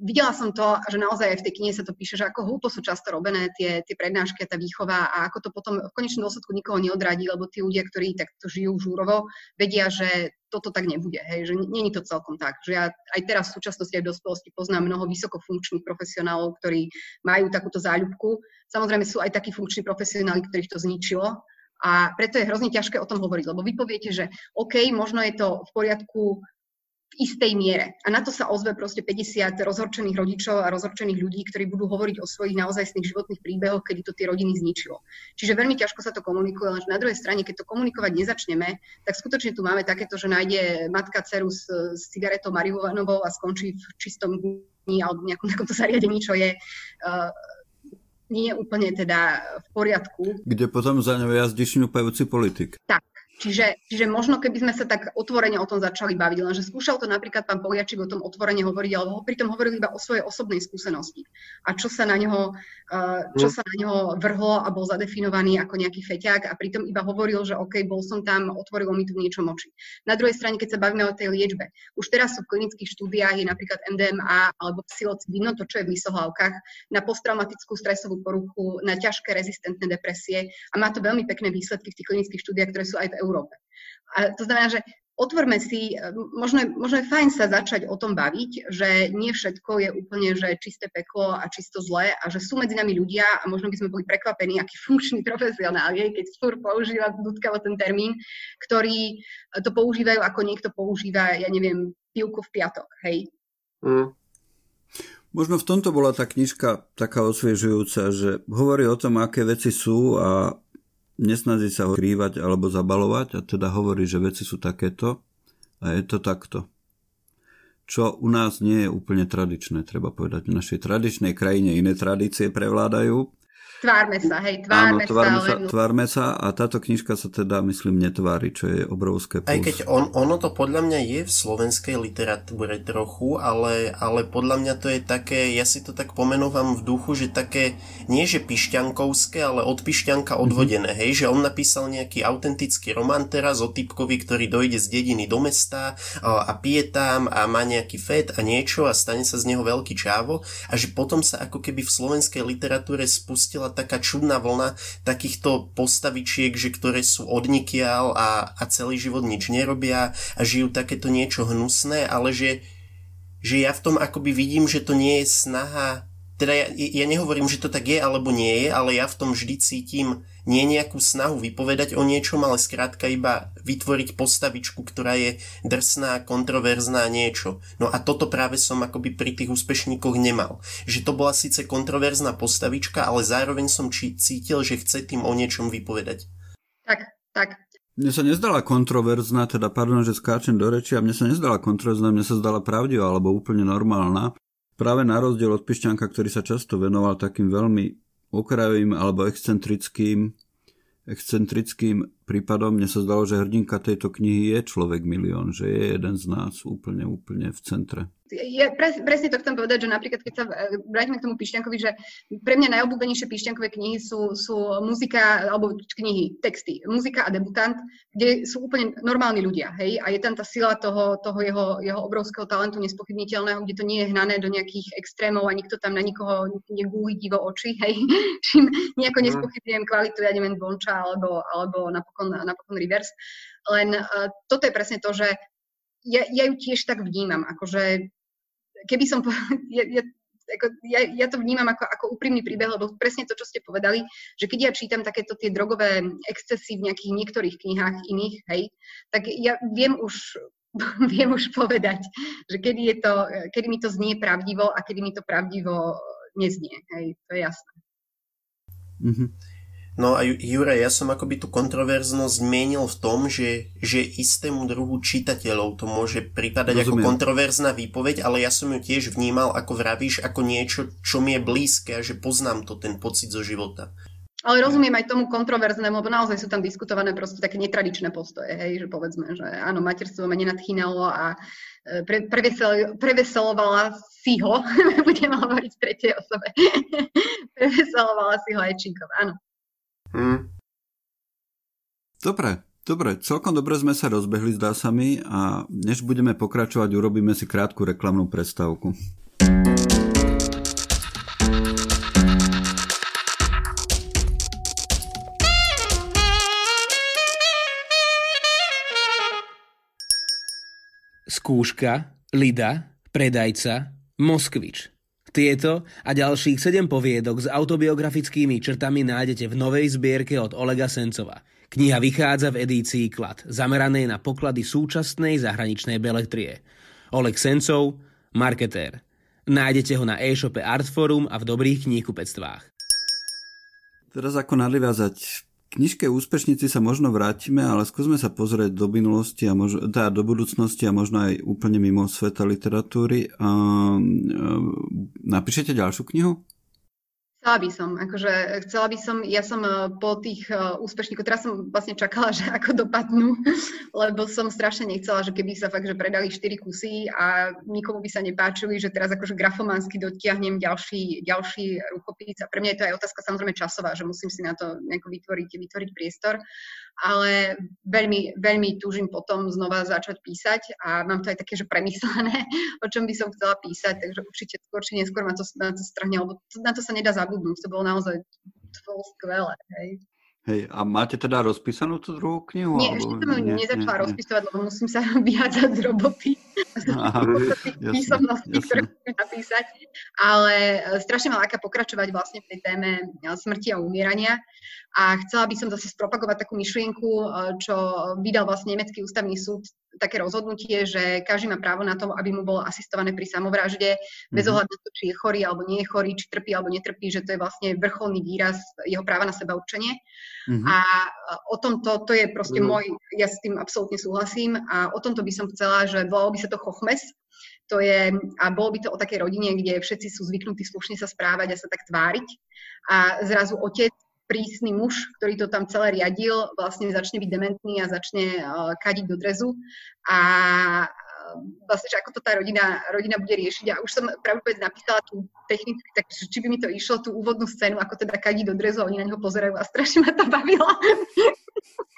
videla som to, že naozaj aj v tej knihe sa to píše, že ako hlúpo sú často robené tie, tie prednášky a tá výchova a ako to potom v konečnom dôsledku nikoho neodradí, lebo tí ľudia, ktorí takto žijú žúrovo, vedia, že toto tak nebude, hej, že není to celkom tak. Že ja aj teraz v súčasnosti aj v dospelosti poznám mnoho vysokofunkčných profesionálov, ktorí majú takúto záľubku. Samozrejme sú aj takí funkční profesionáli, ktorých to zničilo, a preto je hrozne ťažké o tom hovoriť, lebo vy poviete, že OK, možno je to v poriadku istej miere. A na to sa ozve proste 50 rozhorčených rodičov a rozhorčených ľudí, ktorí budú hovoriť o svojich naozajstných životných príbehoch, kedy to tie rodiny zničilo. Čiže veľmi ťažko sa to komunikuje, lenže na druhej strane, keď to komunikovať nezačneme, tak skutočne tu máme takéto, že nájde matka dceru s, s cigaretou marihuanovou a skončí v čistom dni alebo v nejakom takomto zariadení, čo je uh, nie je úplne teda v poriadku. Kde potom za ňou jazdí šňupajúci politik. Tak, Čiže, čiže možno keby sme sa tak otvorene o tom začali baviť, lenže skúšal to napríklad pán Poliačik o tom otvorene hovoriť, ale ho pritom hovoril iba o svojej osobnej skúsenosti. A čo sa na neho, uh, čo sa na neho vrhlo a bol zadefinovaný ako nejaký feťák a pritom iba hovoril, že OK, bol som tam, otvorilo mi tu niečo moči. Na druhej strane, keď sa bavíme o tej liečbe, už teraz sú v klinických štúdiách je napríklad MDMA alebo psilocibino, to čo je v lisohlavkách, na posttraumatickú stresovú poruchu, na ťažké rezistentné depresie a má to veľmi pekné výsledky v tých klinických štúdiách, ktoré sú aj v Európe. A to znamená, že otvorme si, možno, možno je fajn sa začať o tom baviť, že nie všetko je úplne že čisté peklo a čisto zlé a že sú medzi nami ľudia a možno by sme boli prekvapení, aký funkčný profesionál je, keď fur používa dudkavo ten termín, ktorí to používajú ako niekto používa, ja neviem, pivku v piatok, hej. Mm. Možno v tomto bola tá knižka taká osviežujúca, že hovorí o tom, aké veci sú a nesnaží sa ho krývať alebo zabalovať a teda hovorí, že veci sú takéto a je to takto. Čo u nás nie je úplne tradičné, treba povedať. V našej tradičnej krajine iné tradície prevládajú Tvárme sa, hej, tvárme, Áno, tvárme sa. sa tvárme sa a táto knižka sa teda, myslím, netvári, čo je obrovské plus. Aj keď on, ono to podľa mňa je v slovenskej literatúre trochu, ale, ale podľa mňa to je také, ja si to tak pomenúvam v duchu, že také, nie že pišťankovské, ale od pišťanka mhm. odvodené, mm-hmm. hej, že on napísal nejaký autentický román teraz o typkovi, ktorý dojde z dediny do mesta a, a pije tam a má nejaký fet a niečo a stane sa z neho veľký čávo a že potom sa ako keby v slovenskej literatúre spustila bola taká čudná vlna takýchto postavičiek, že ktoré sú odnikiaľ a, a celý život nič nerobia a žijú takéto niečo hnusné, ale že že ja v tom akoby vidím, že to nie je snaha teda ja, ja nehovorím, že to tak je alebo nie je, ale ja v tom vždy cítim nie nejakú snahu vypovedať o niečom, ale skrátka iba vytvoriť postavičku, ktorá je drsná, kontroverzná niečo. No a toto práve som akoby pri tých úspešníkoch nemal. Že to bola síce kontroverzná postavička, ale zároveň som či, cítil, že chce tým o niečom vypovedať. Tak, tak. Mne sa nezdala kontroverzná, teda pardon, že skáčem do reči, a mne sa nezdala kontroverzná, mne sa zdala pravdivá alebo úplne normálna. Práve na rozdiel od Pišťanka, ktorý sa často venoval takým veľmi okrajovým alebo excentrickým, excentrickým prípadom, mne sa zdalo, že hrdinka tejto knihy je človek milión, že je jeden z nás úplne, úplne v centre. Ja pres, presne to chcem povedať, že napríklad keď sa e, vrátime k tomu Pišťankovi, že pre mňa najobľúbenejšie Pišťankové knihy sú, sú muzika, alebo knihy, texty, muzika a debutant, kde sú úplne normálni ľudia, hej, a je tam tá sila toho, toho jeho, jeho obrovského talentu nespochybniteľného, kde to nie je hnané do nejakých extrémov a nikto tam na nikoho negúli divo oči, hej, <laughs> čím nejako mhm. nespochybňujem kvalitu, ja neviem, Bonča alebo, alebo napokon, napokon Rivers. Len uh, toto je presne to, že ja, ja ju tiež tak vnímam, akože keby som, ja, <laughs> ja, ako, ja, ja to vnímam ako, ako úprimný príbeh, lebo presne to, čo ste povedali, že keď ja čítam takéto tie drogové excesy v nejakých niektorých knihách iných, hej, tak ja viem už, <laughs> viem už povedať, že kedy, je to, kedy mi to znie pravdivo a kedy mi to pravdivo neznie, hej, to je jasné. Mm-hmm. No a Jure, ja som akoby tú kontroverznosť zmienil v tom, že, že istému druhu čitateľov to môže pripadať Rozumiem. ako kontroverzná výpoveď, ale ja som ju tiež vnímal, ako vravíš, ako niečo, čo mi je blízke a že poznám to, ten pocit zo života. Ale rozumiem aj tomu kontroverznému, lebo naozaj sú tam diskutované proste také netradičné postoje, hej, že povedzme, že áno, materstvo ma nenadchýnalo a e, pre, prevesel, preveselovala si ho, <laughs> budem hovoriť v tretej osobe, <laughs> preveselovala si ho aj Činkov, áno. Hmm. Dobre, dobre, celkom dobre sme sa rozbehli, zdá sa mi, a než budeme pokračovať, urobíme si krátku reklamnú prestávku. Skúška, Lida, Predajca, Moskvič. Tieto a ďalších 7 poviedok s autobiografickými črtami nájdete v novej zbierke od Olega Sencova. Kniha vychádza v edícii Klad, zameranej na poklady súčasnej zahraničnej belektrie. Oleg Sencov, marketér. Nájdete ho na e-shope Artforum a v dobrých kníhkupectvách. Teraz ako nadviazať knižke Úspešníci sa možno vrátime, ale skúsme sa pozrieť do minulosti a možno, teda do budúcnosti a možno aj úplne mimo sveta literatúry. A, a, napíšete ďalšiu knihu? Chcela by som, akože chcela by som, ja som eh, po tých uh, úspešníkoch, teraz som vlastne čakala, <laughs> že ako dopadnú, lebo som strašne nechcela, že keby sa fakt, že predali 4 kusy a nikomu by sa nepáčili, že teraz akože grafománsky dotiahnem ďalší, ďalší rukopis. A pre mňa je to aj otázka samozrejme časová, že musím si na to nejako vytvoriť, vytvoriť priestor ale veľmi, veľmi túžim potom znova začať písať a mám to aj také, že premyslené, <laughs> o čom by som chcela písať, takže určite skôr či neskôr ma to, na to strahne, lebo to, na to sa nedá zabudnúť, to bolo naozaj to bolo skvelé, hej. Hej, a máte teda rozpísanú tú druhú knihu? Nie, ešte som ju nezačala nie, rozpisovať, lebo musím sa <laughs> vyhádzať z roboty. Aha, písomnosti, <laughs> ktoré musím napísať. Ale e, strašne ma láka pokračovať vlastne v tej téme e, smrti a umierania. A chcela by som zase spropagovať takú myšlienku, e, čo vydal vlastne Nemecký ústavný súd také rozhodnutie, že každý má právo na to, aby mu bolo asistované pri samovražde, mm-hmm. bez mhm. ohľadu na to, či je chorý alebo nie je chorý, či trpí alebo netrpí, že to je vlastne vrcholný výraz jeho práva na seba určenie. Mm-hmm. A o tomto, to je proste mm-hmm. môj, ja s tým absolútne súhlasím a o tomto by som chcela, že volalo by sa to chochmes, to je, a bolo by to o takej rodine, kde všetci sú zvyknutí slušne sa správať a sa tak tváriť a zrazu otec prísny muž, ktorý to tam celé riadil, vlastne začne byť dementný a začne uh, kadiť do drezu. A uh, vlastne, že ako to tá rodina, rodina bude riešiť. A už som práve napísala tú techniku, tak či by mi to išlo, tú úvodnú scénu, ako teda kadí do drezu a oni na neho pozerajú a strašne ma to bavilo. <laughs>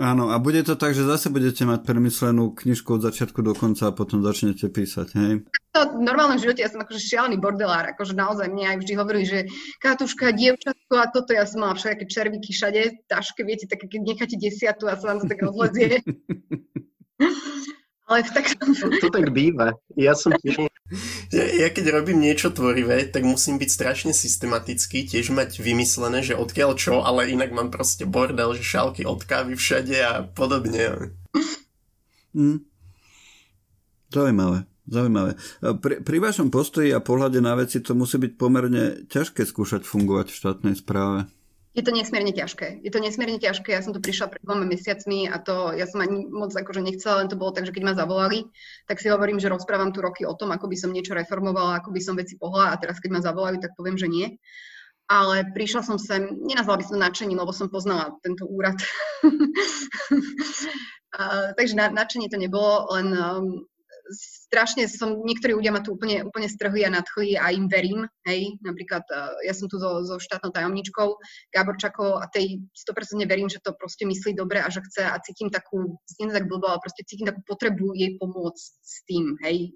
Áno, a bude to tak, že zase budete mať premyslenú knižku od začiatku do konca a potom začnete písať, hej? V normálnom živote ja som akože šialený bordelár, akože naozaj mne aj vždy hovorili, že Katuška, dievčatko a toto, ja som mala všetky červíky všade, taške, viete, také keď necháte desiatu a sa vám to tak rozlezie. <laughs> Ale tak... To, to tak býva. Ja som tiež... Ja, ja keď robím niečo tvorivé, tak musím byť strašne systematický, tiež mať vymyslené, že odkiaľ čo, ale inak mám proste bordel, že šálky od kávy všade a podobne. Mm. Zaujímavé. Zaujímavé. Pri, pri vašom postoji a pohľade na veci to musí byť pomerne ťažké skúšať fungovať v štátnej správe. Je to nesmierne ťažké. Je to nesmierne ťažké. Ja som tu prišla pred dvoma mesiacmi a to ja som ani moc akože nechcela, len to bolo tak, že keď ma zavolali, tak si hovorím, že rozprávam tu roky o tom, ako by som niečo reformovala, ako by som veci pohla a teraz keď ma zavolajú, tak poviem, že nie. Ale prišla som sem, nenazvala by som nadšením, lebo som poznala tento úrad. <laughs> a, takže nadšenie to nebolo, len um, strašne som, niektorí ľudia ma tu úplne, úplne strhli a nadchli a im verím, hej, napríklad uh, ja som tu so, so štátnou tajomničkou Gáborčakou a tej 100% verím, že to proste myslí dobre a že chce a cítim takú, nie tak blbo, ale proste cítim takú potrebu jej pomôcť s tým, hej.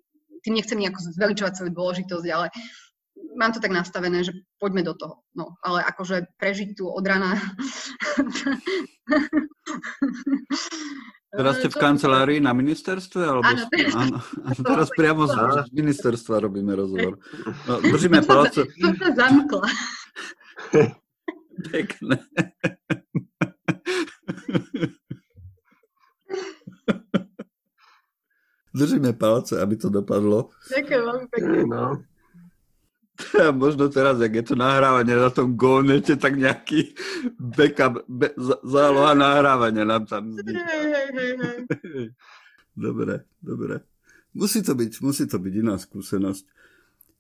Tým nechcem nejako zveličovať svoju dôležitosť, ale mám to tak nastavené, že poďme do toho. No, ale akože prežiť tu od rana <laughs> Teraz ste v kancelárii na ministerstve? Alebo... Áno, teraz. Áno, <laughs> áno, teraz priamo z, z ministerstva robíme rozhovor. No, <laughs> držíme palce. Som sa zamkla. <laughs> Pekné. Držíme palce, aby to dopadlo. Ďakujem veľmi pekne. No. <laughs> Možno teraz, jak je to nahrávanie na tom gónete, tak nejaký backup, be, záloha nahrávania nám tam vzniká. <laughs> Dobre, dobre. Musí to byť, musí to byť iná skúsenosť.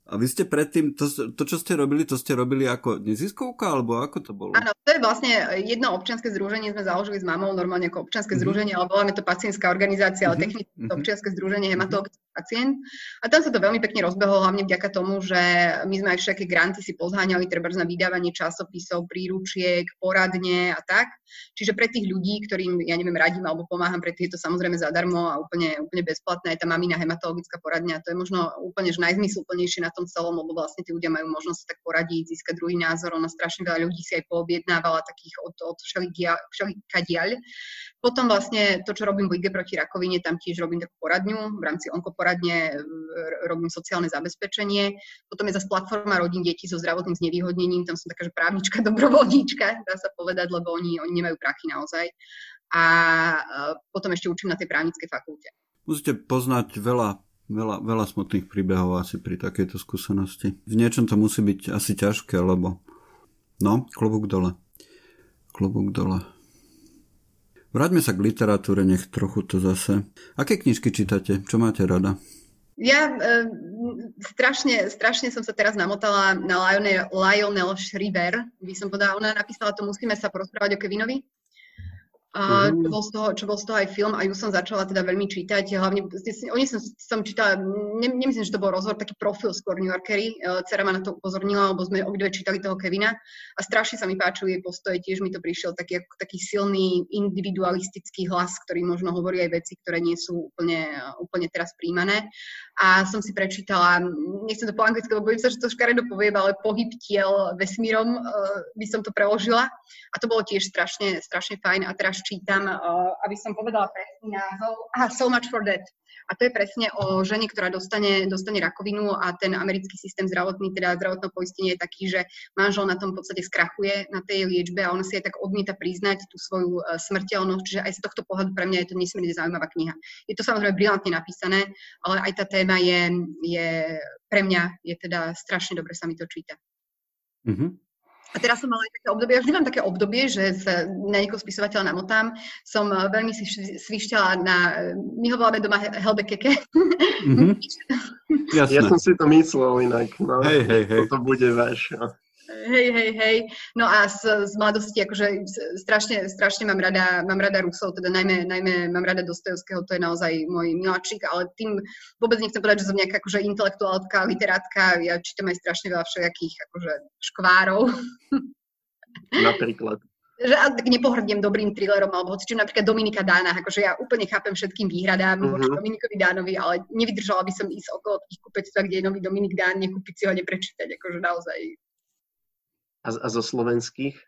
A vy ste predtým, to, to, čo ste robili, to ste robili ako neziskovka, alebo ako to bolo? Áno, to je vlastne jedno občianske združenie, sme založili s mamou normálne ako občianske mm-hmm. združenie, ale voláme to pacientská organizácia, ale mm-hmm. technicky to občianske združenie hematologický pacient. A tam sa to veľmi pekne rozbehlo, hlavne vďaka tomu, že my sme aj všetky granty si pozháňali, treba na vydávanie časopisov, príručiek, poradne a tak. Čiže pre tých ľudí, ktorým, ja neviem, radím alebo pomáham, pre tých je to samozrejme zadarmo a úplne, úplne bezplatné. Je tam mamina hematologická poradňa, to je možno úplne že najzmysluplnejšie na tom celom, lebo vlastne tí ľudia majú možnosť tak poradiť, získať druhý názor. Ona strašne veľa ľudí si aj poobjednávala takých od, od všelikadiaľ. Potom vlastne to, čo robím v Lige proti rakovine, tam tiež robím takú poradňu, v rámci onkoporadne robím sociálne zabezpečenie. Potom je zase platforma rodín detí so zdravotným znevýhodnením, tam som taká, že právnička, <laughs> dobrovoľníčka, dá sa povedať, lebo oni, oni nemajú prachy naozaj. A potom ešte učím na tej právnickej fakulte. Musíte poznať veľa veľa, veľa smutných príbehov asi pri takejto skúsenosti. V niečom to musí byť asi ťažké, lebo no, klobúk dole. Klobúk dole. Vráťme sa k literatúre, nech trochu to zase. Aké knižky čítate? Čo máte rada? Ja e, strašne, strašne som sa teraz namotala na Lionel, Lionel Shriver, by som povedala, ona napísala to Musíme sa porozprávať o Kevinovi. A čo, bol z toho, čo bol z toho aj film a ju som začala teda veľmi čítať. Hlavne, oni som, som čítala, ne, nemyslím, že to bol rozhovor, taký profil skôr New Yorkery. Uh, Cera ma na to upozornila, lebo sme obidve čítali toho Kevina a strašne sa mi páčil jej postoj, tiež mi to prišiel taký, taký silný individualistický hlas, ktorý možno hovorí aj veci, ktoré nie sú úplne, úplne teraz príjmané. A som si prečítala, nechcem to po anglicky, lebo bojím sa, že to škaredo poviem, ale pohyb tiel vesmírom uh, by som to preložila. A to bolo tiež strašne, strašne fajn. A teraz čítam, uh, aby som povedala presný názov. Aha, So Much for That. A to je presne o žene, ktorá dostane, dostane rakovinu a ten americký systém zdravotný, teda zdravotného poistenia je taký, že manžel na tom v podstate skrachuje na tej liečbe a ona si aj tak odmieta priznať tú svoju uh, smrteľnosť, čiže aj z tohto pohľadu pre mňa je to nesmierne zaujímavá kniha. Je to samozrejme brilantne napísané, ale aj tá téma je, je pre mňa je teda strašne dobre sa mi to číta. Mm-hmm. A teraz som mala aj také obdobie, ja vždy mám také obdobie, že sa na niekoho spisovateľa namotám. Som eh, veľmi si svišťala na, eh, my ho voláme doma Helbekeke. Mm-hmm. <laughs> ja som si to myslel inak. No, hej, hej, hej. Toto bude váš. No. Hej, hej, hej. No a z, z mladosti, akože strašne, strašne mám rada, mám rada Rusov, teda najmä, najmä mám rada Dostojevského, to je naozaj môj miláčik, ale tým vôbec nechcem povedať, že som nejaká akože intelektuálka, literátka, ja čítam aj strašne veľa všelijakých akože škvárov. <laughs> Napríklad. že tak nepohrdnem dobrým thrillerom, alebo hoci napríklad Dominika Dána, akože ja úplne chápem všetkým výhradám uh-huh. voči Dominikovi Dánovi, ale nevydržala by som ísť okolo tých kupectva, kde je nový Dominik Dán, nekúpiť si ho, neprečítať, akože naozaj a, a zo slovenských?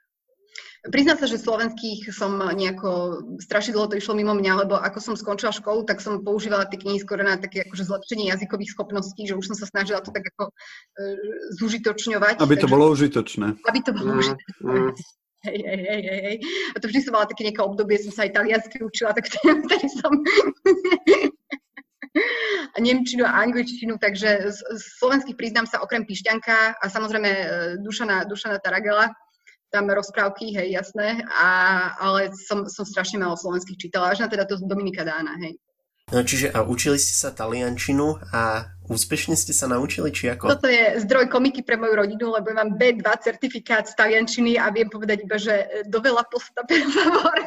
Priznám sa, že slovenských som nejako, strašne dlho to išlo mimo mňa, lebo ako som skončila školu, tak som používala tie knihy skôr na také akože zlepšenie jazykových schopností, že už som sa snažila to tak ako uh, zužitočňovať. Aby to takže, bolo užitočné. Aby to bolo mm, užitočné. Mm. <laughs> Hej, hej, hej, hej. A to vždy som mala také nejaké obdobie, som sa italiansky učila, tak <laughs> vtedy som nemčinu a angličtinu, takže z, z slovenských priznám sa okrem Pišťanka a samozrejme e, Dušana, Dušana Taragela, tam rozprávky, hej, jasné, a, ale som, som strašne málo slovenských čítala, až na teda to Dominika Dána, hej. No čiže a učili ste sa taliančinu a úspešne ste sa naučili, či ako? Toto je zdroj komiky pre moju rodinu, lebo mám B2 certifikát z taliančiny a viem povedať iba, že do veľa posta per favore.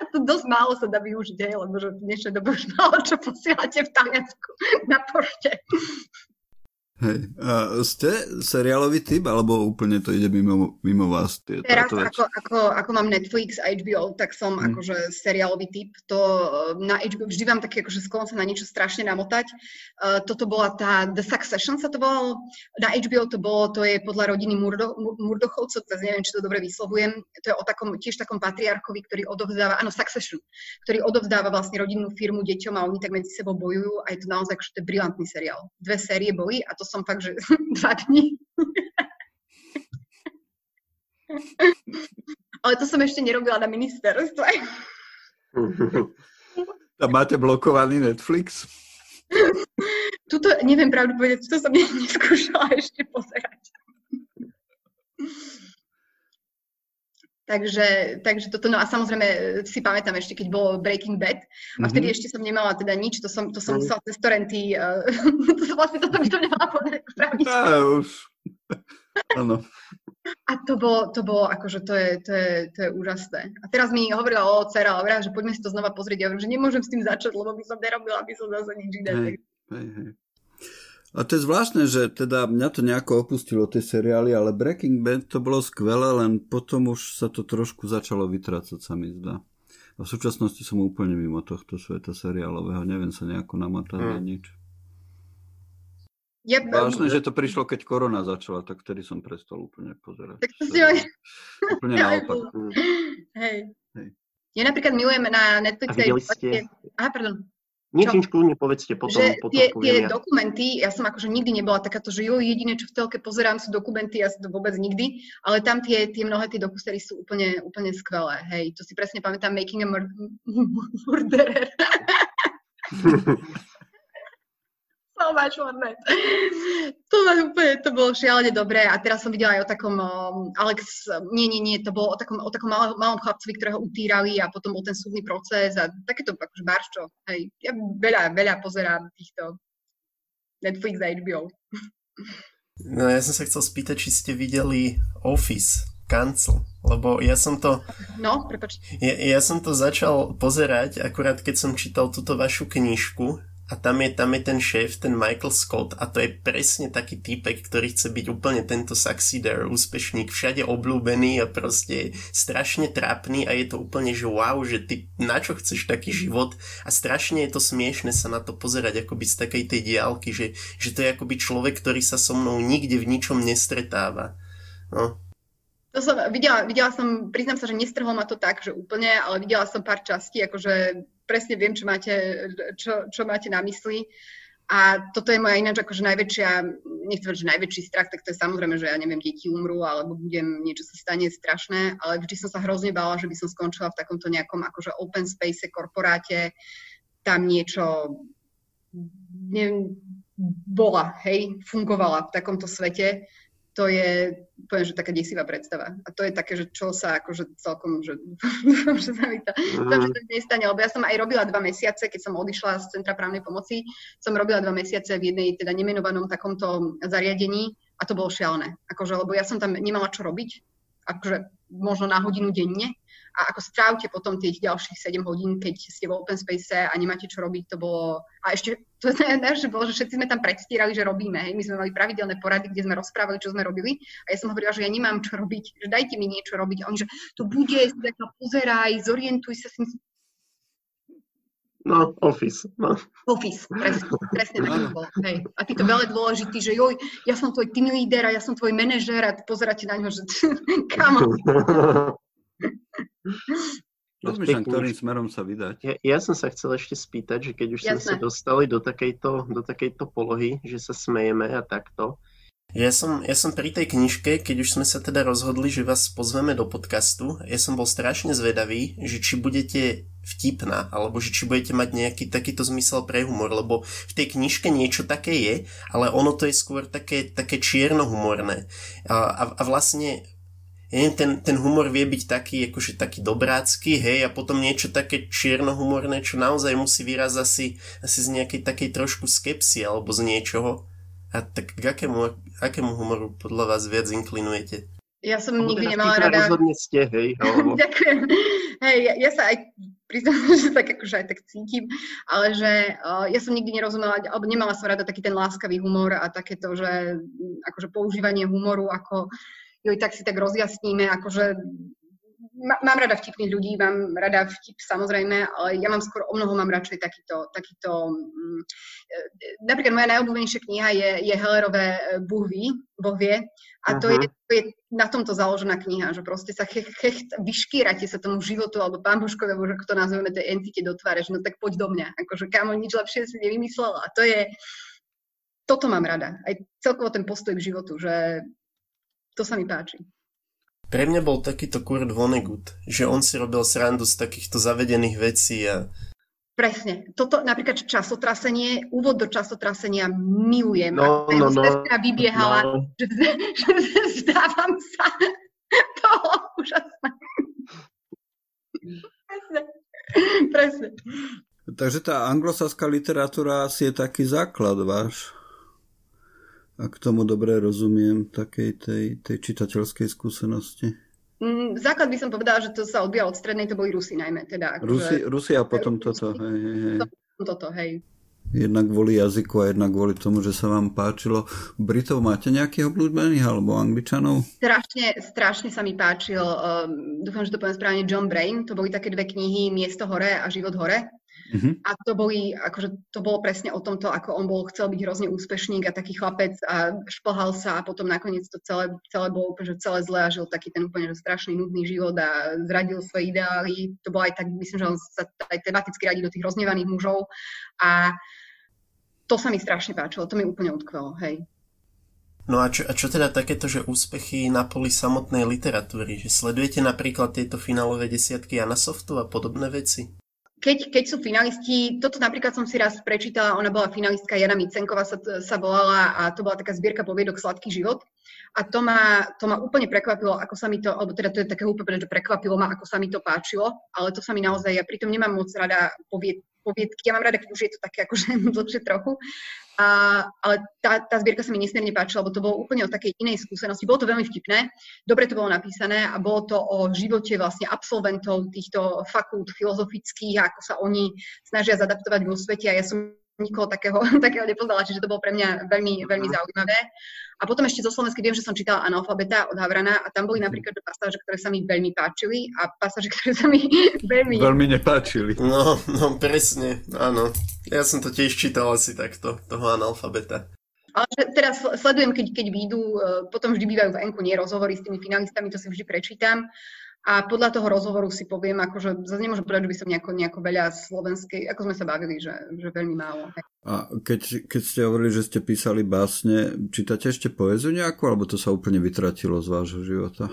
A to dosť málo sa dá využiť, lebo že v dnešnej dobe už málo čo posielate v Taliansku na pošte. Hej. A ste seriálový typ, alebo úplne to ide mimo, mimo vás? Tie, Teraz, ako, ako, ako mám Netflix a HBO, tak som hmm. akože seriálový typ. To e, na HBO vždy vám také akože sklon sa na niečo strašne namotať. Uh, toto bola tá The Succession sa to volalo. Na HBO to bolo, to je podľa rodiny Murdo, Murdochovcov, teraz neviem, či to dobre vyslovujem. To je o takom, tiež takom patriarchovi, ktorý odovzdáva, áno, Succession, ktorý odovzdáva vlastne rodinnú firmu deťom a oni tak medzi sebou bojujú a je to naozaj akože to je brilantný seriál. Dve série boli a to som fakt, že <laughs> dva dní. <laughs> Ale to som ešte nerobila na ministerstve. Tam máte blokovaný Netflix? Tuto, neviem pravdu povedať, to som <laughs> neskúšala ešte pozerať. Takže, takže toto, no a samozrejme e, si pamätám ešte, keď bolo Breaking Bad a vtedy mm-hmm. ešte som nemala teda nič, to som, to som mm. musela cez torrenty, uh, <laughs> to som vlastne toto by to nemala povedať. Áno. A to bolo, to bolo akože to je, to, je, to je úžasné. A teraz mi hovorila o dcera, ale že poďme si to znova pozrieť. Ja hovorím, že nemôžem s tým začať, lebo by som nerobila, aby som zase nič iné. Hej, hej, hej. A to je zvláštne, že teda mňa to nejako opustilo tie seriály, ale Breaking Bad to bolo skvelé, len potom už sa to trošku začalo vytrácať, sa mi zdá. A v súčasnosti som úplne mimo tohto sveta seriálového, neviem sa nejako namatať hmm. nič. Ja, Vážne, že to prišlo, keď korona začala, tak vtedy som prestal úplne pozerať. Tak to si <laughs> Úplne naopak. Hej. Hej. Ja napríklad milujem na Netflixe... A ste... Aha, pardon. Niečím kľudne povedzte potom. Že potom tie, tie ja. dokumenty, ja som akože nikdy nebola takáto, že jo, jediné, čo v telke pozerám, sú dokumenty, ja to vôbec nikdy, ale tam tie, tie mnohé tie dokusery sú úplne, úplne skvelé. Hej, to si presne pamätám Making a <laughs> Murderer. <laughs> so much To, úplne, to bolo šialene dobré a teraz som videla aj o takom um, Alex, nie, nie, nie, to bolo o takom, o takom malom, malom chlapcovi, ktorého utírali a potom bol ten súdny proces a takéto akože barščo. Hej, ja veľa, veľa pozerám týchto Netflix a HBO. No ja som sa chcel spýtať, či ste videli Office, Cancel, lebo ja som to... No, prepač. Ja, ja som to začal pozerať, akurát keď som čítal túto vašu knižku a tam je, tam je ten šéf, ten Michael Scott a to je presne taký typek, ktorý chce byť úplne tento succeeder, úspešník, všade obľúbený a proste strašne trápny a je to úplne, že wow, že ty na čo chceš taký život a strašne je to smiešne sa na to pozerať akoby z takej tej diálky, že, že to je akoby človek, ktorý sa so mnou nikde v ničom nestretáva. No. To som videla, videla som, priznám sa, že nestrhlo ma to tak, že úplne, ale videla som pár častí, akože presne viem, čo máte, čo, čo máte na mysli. A toto je moja ináč akože najväčšia, nechcem povedať, že najväčší strach, tak to je samozrejme, že ja neviem, deti umrú, alebo budem, niečo sa stane strašné, ale vždy som sa hrozne bála, že by som skončila v takomto nejakom akože open space korporáte, tam niečo neviem, bola, hej, fungovala v takomto svete to je, poviem, že taká desivá predstava. A to je také, že čo sa akože celkom, že dúfam, <laughs> že sa mi to, dúfam, že to nestane, lebo ja som aj robila dva mesiace, keď som odišla z Centra právnej pomoci, som robila dva mesiace v jednej teda nemenovanom takomto zariadení a to bolo šialené. Akože, lebo ja som tam nemala čo robiť, akože možno na hodinu denne a ako strávte potom tých ďalších 7 hodín, keď ste v open space a nemáte čo robiť, to bolo... A ešte to najlepšie <laughs> bolo, že všetci sme tam predstierali, že robíme. Hej. My sme mali pravidelné porady, kde sme rozprávali, čo sme robili. A ja som hovorila, že ja nemám čo robiť, že dajte mi niečo robiť. A oni, že to bude, si pozeraj, zorientuj sa. No, Office. No. Office, presne, presne tak to bolo. Hej. A ty to veľmi dôležitý, že joj, ja som tvoj team leader a ja som tvoj manažér a pozeráte na ňo, že <laughs> kamo. <laughs> <laughs> Rozmýšľam, ktorým smerom sa vydať. Ja, ja som sa chcel ešte spýtať, že keď už sme sa dostali do takejto, do takejto polohy, že sa smejeme a takto, ja som, ja som pri tej knižke, keď už sme sa teda rozhodli, že vás pozveme do podcastu, ja som bol strašne zvedavý, že či budete vtipná, alebo že či budete mať nejaký takýto zmysel pre humor, lebo v tej knižke niečo také je, ale ono to je skôr také, také čiernohumorné. A, a, a vlastne ten, ten humor vie byť taký, akože taký dobrácky, hej, a potom niečo také čiernohumorné, čo naozaj musí vyrazť asi, asi z nejakej takej trošku skepsy alebo z niečoho. A tak k akému, akému humoru podľa vás viac inklinujete? Ja som Lebo nikdy nemala rada... Rozhodne ste, hej. <laughs> Alebo... Ďakujem. Hej, ja, ja sa aj priznám, <laughs> že tak akože aj tak cítim, ale že uh, ja som nikdy nerozumela, alebo nemala som rada taký ten láskavý humor a takéto, že akože používanie humoru ako joj, tak si tak rozjasníme, akože mám rada vtipných ľudí, mám rada vtip samozrejme, ale ja mám skôr o mnoho mám radšej takýto, takýto um, napríklad moja najobľúbenejšia kniha je, je Hellerové e, Boh ví, Boh vie, a to, uh-huh. je, to je na tomto založená kniha, že proste sa chech, chech, vyškýrate sa tomu životu, alebo pán Božkovi, alebo ako to nazveme, tej entite do tváre, že no tak poď do mňa, akože kamo, nič lepšie si nevymyslela. A to je, toto mám rada. Aj celkovo ten postoj k životu, že to sa mi páči. Pre mňa bol takýto Kurt Vonnegut, že on si robil srandu z takýchto zavedených vecí a Presne. Toto napríklad časotrasenie, úvod do časotrasenia milujem. No, Ako no, no, vybiehala, no. Že, <laughs> že vzdávam sa. <laughs> To bolo úžasné. Presne. Presne. Takže tá anglosaská literatúra asi je taký základ váš ak tomu dobre rozumiem, takej tej, tej čitateľskej skúsenosti. Mm, základ by som povedala, že to sa odbíja od strednej, to boli Rusi najmä. Teda, Rusi, Rusi a potom toto, hej, hej. Toto, hej. Jednak kvôli jazyku a jednak kvôli tomu, že sa vám páčilo. Britov máte nejakých obľúbených alebo Angličanov? Strašne, strašne sa mi páčil, um, dúfam, že to poviem správne, John Brain. To boli také dve knihy Miesto hore a Život hore. Uh-huh. A to, boli, akože, to bolo presne o tomto, ako on bol, chcel byť hrozne úspešník a taký chlapec a šplhal sa a potom nakoniec to celé, celé bolo úplne, že celé zle a žil taký ten úplne strašný nudný život a zradil svoje ideály. To bolo aj tak, myslím, že on sa aj tematicky radí do tých roznevaných mužov a to sa mi strašne páčilo, to mi úplne utkvelo, hej. No a čo, a čo teda takéto, že úspechy na poli samotnej literatúry? Že sledujete napríklad tieto finálové desiatky Anasoftu a podobné veci? Keď, keď sú finalisti, toto napríklad som si raz prečítala, ona bola finalistka Jana Micenková sa, sa volala a to bola taká zbierka poviedok Sladký život. A to ma, to ma úplne prekvapilo, ako sa mi to, alebo teda to je také úplne, že prekvapilo ma, ako sa mi to páčilo, ale to sa mi naozaj, ja pritom nemám moc rada povied, poviedky, ja mám rada, keď už je to také akože <laughs> dlhšie trochu, a, ale tá, tá zbierka sa mi nesmierne páčila, lebo to bolo úplne o takej inej skúsenosti. Bolo to veľmi vtipné, dobre to bolo napísané a bolo to o živote vlastne absolventov týchto fakult filozofických a ako sa oni snažia zadaptovať vo svete a ja som nikoho takého, <laughs> takého nepoznala, čiže to bolo pre mňa veľmi, veľmi zaujímavé. A potom ešte zo Slovensky viem, že som čítala Analfabeta od Havrana a tam boli napríklad pasáže, ktoré sa mi veľmi páčili a pasáže, <laughs> ktoré sa mi <laughs> veľmi... Veľmi nepáčili. No, no presne, áno. Ja som to tiež čítal asi takto, toho Analfabeta. Ale teraz sledujem, keď, keď výjdu, e, potom vždy bývajú v Enku nie rozhovory s tými finalistami, to si vždy prečítam a podľa toho rozhovoru si poviem, akože zase nemôžem povedať, že by som nejako, nejako veľa slovenskej, ako sme sa bavili, že, že veľmi málo. A keď, keď ste hovorili, že ste písali básne, čítate ešte poezu nejakú, alebo to sa úplne vytratilo z vášho života?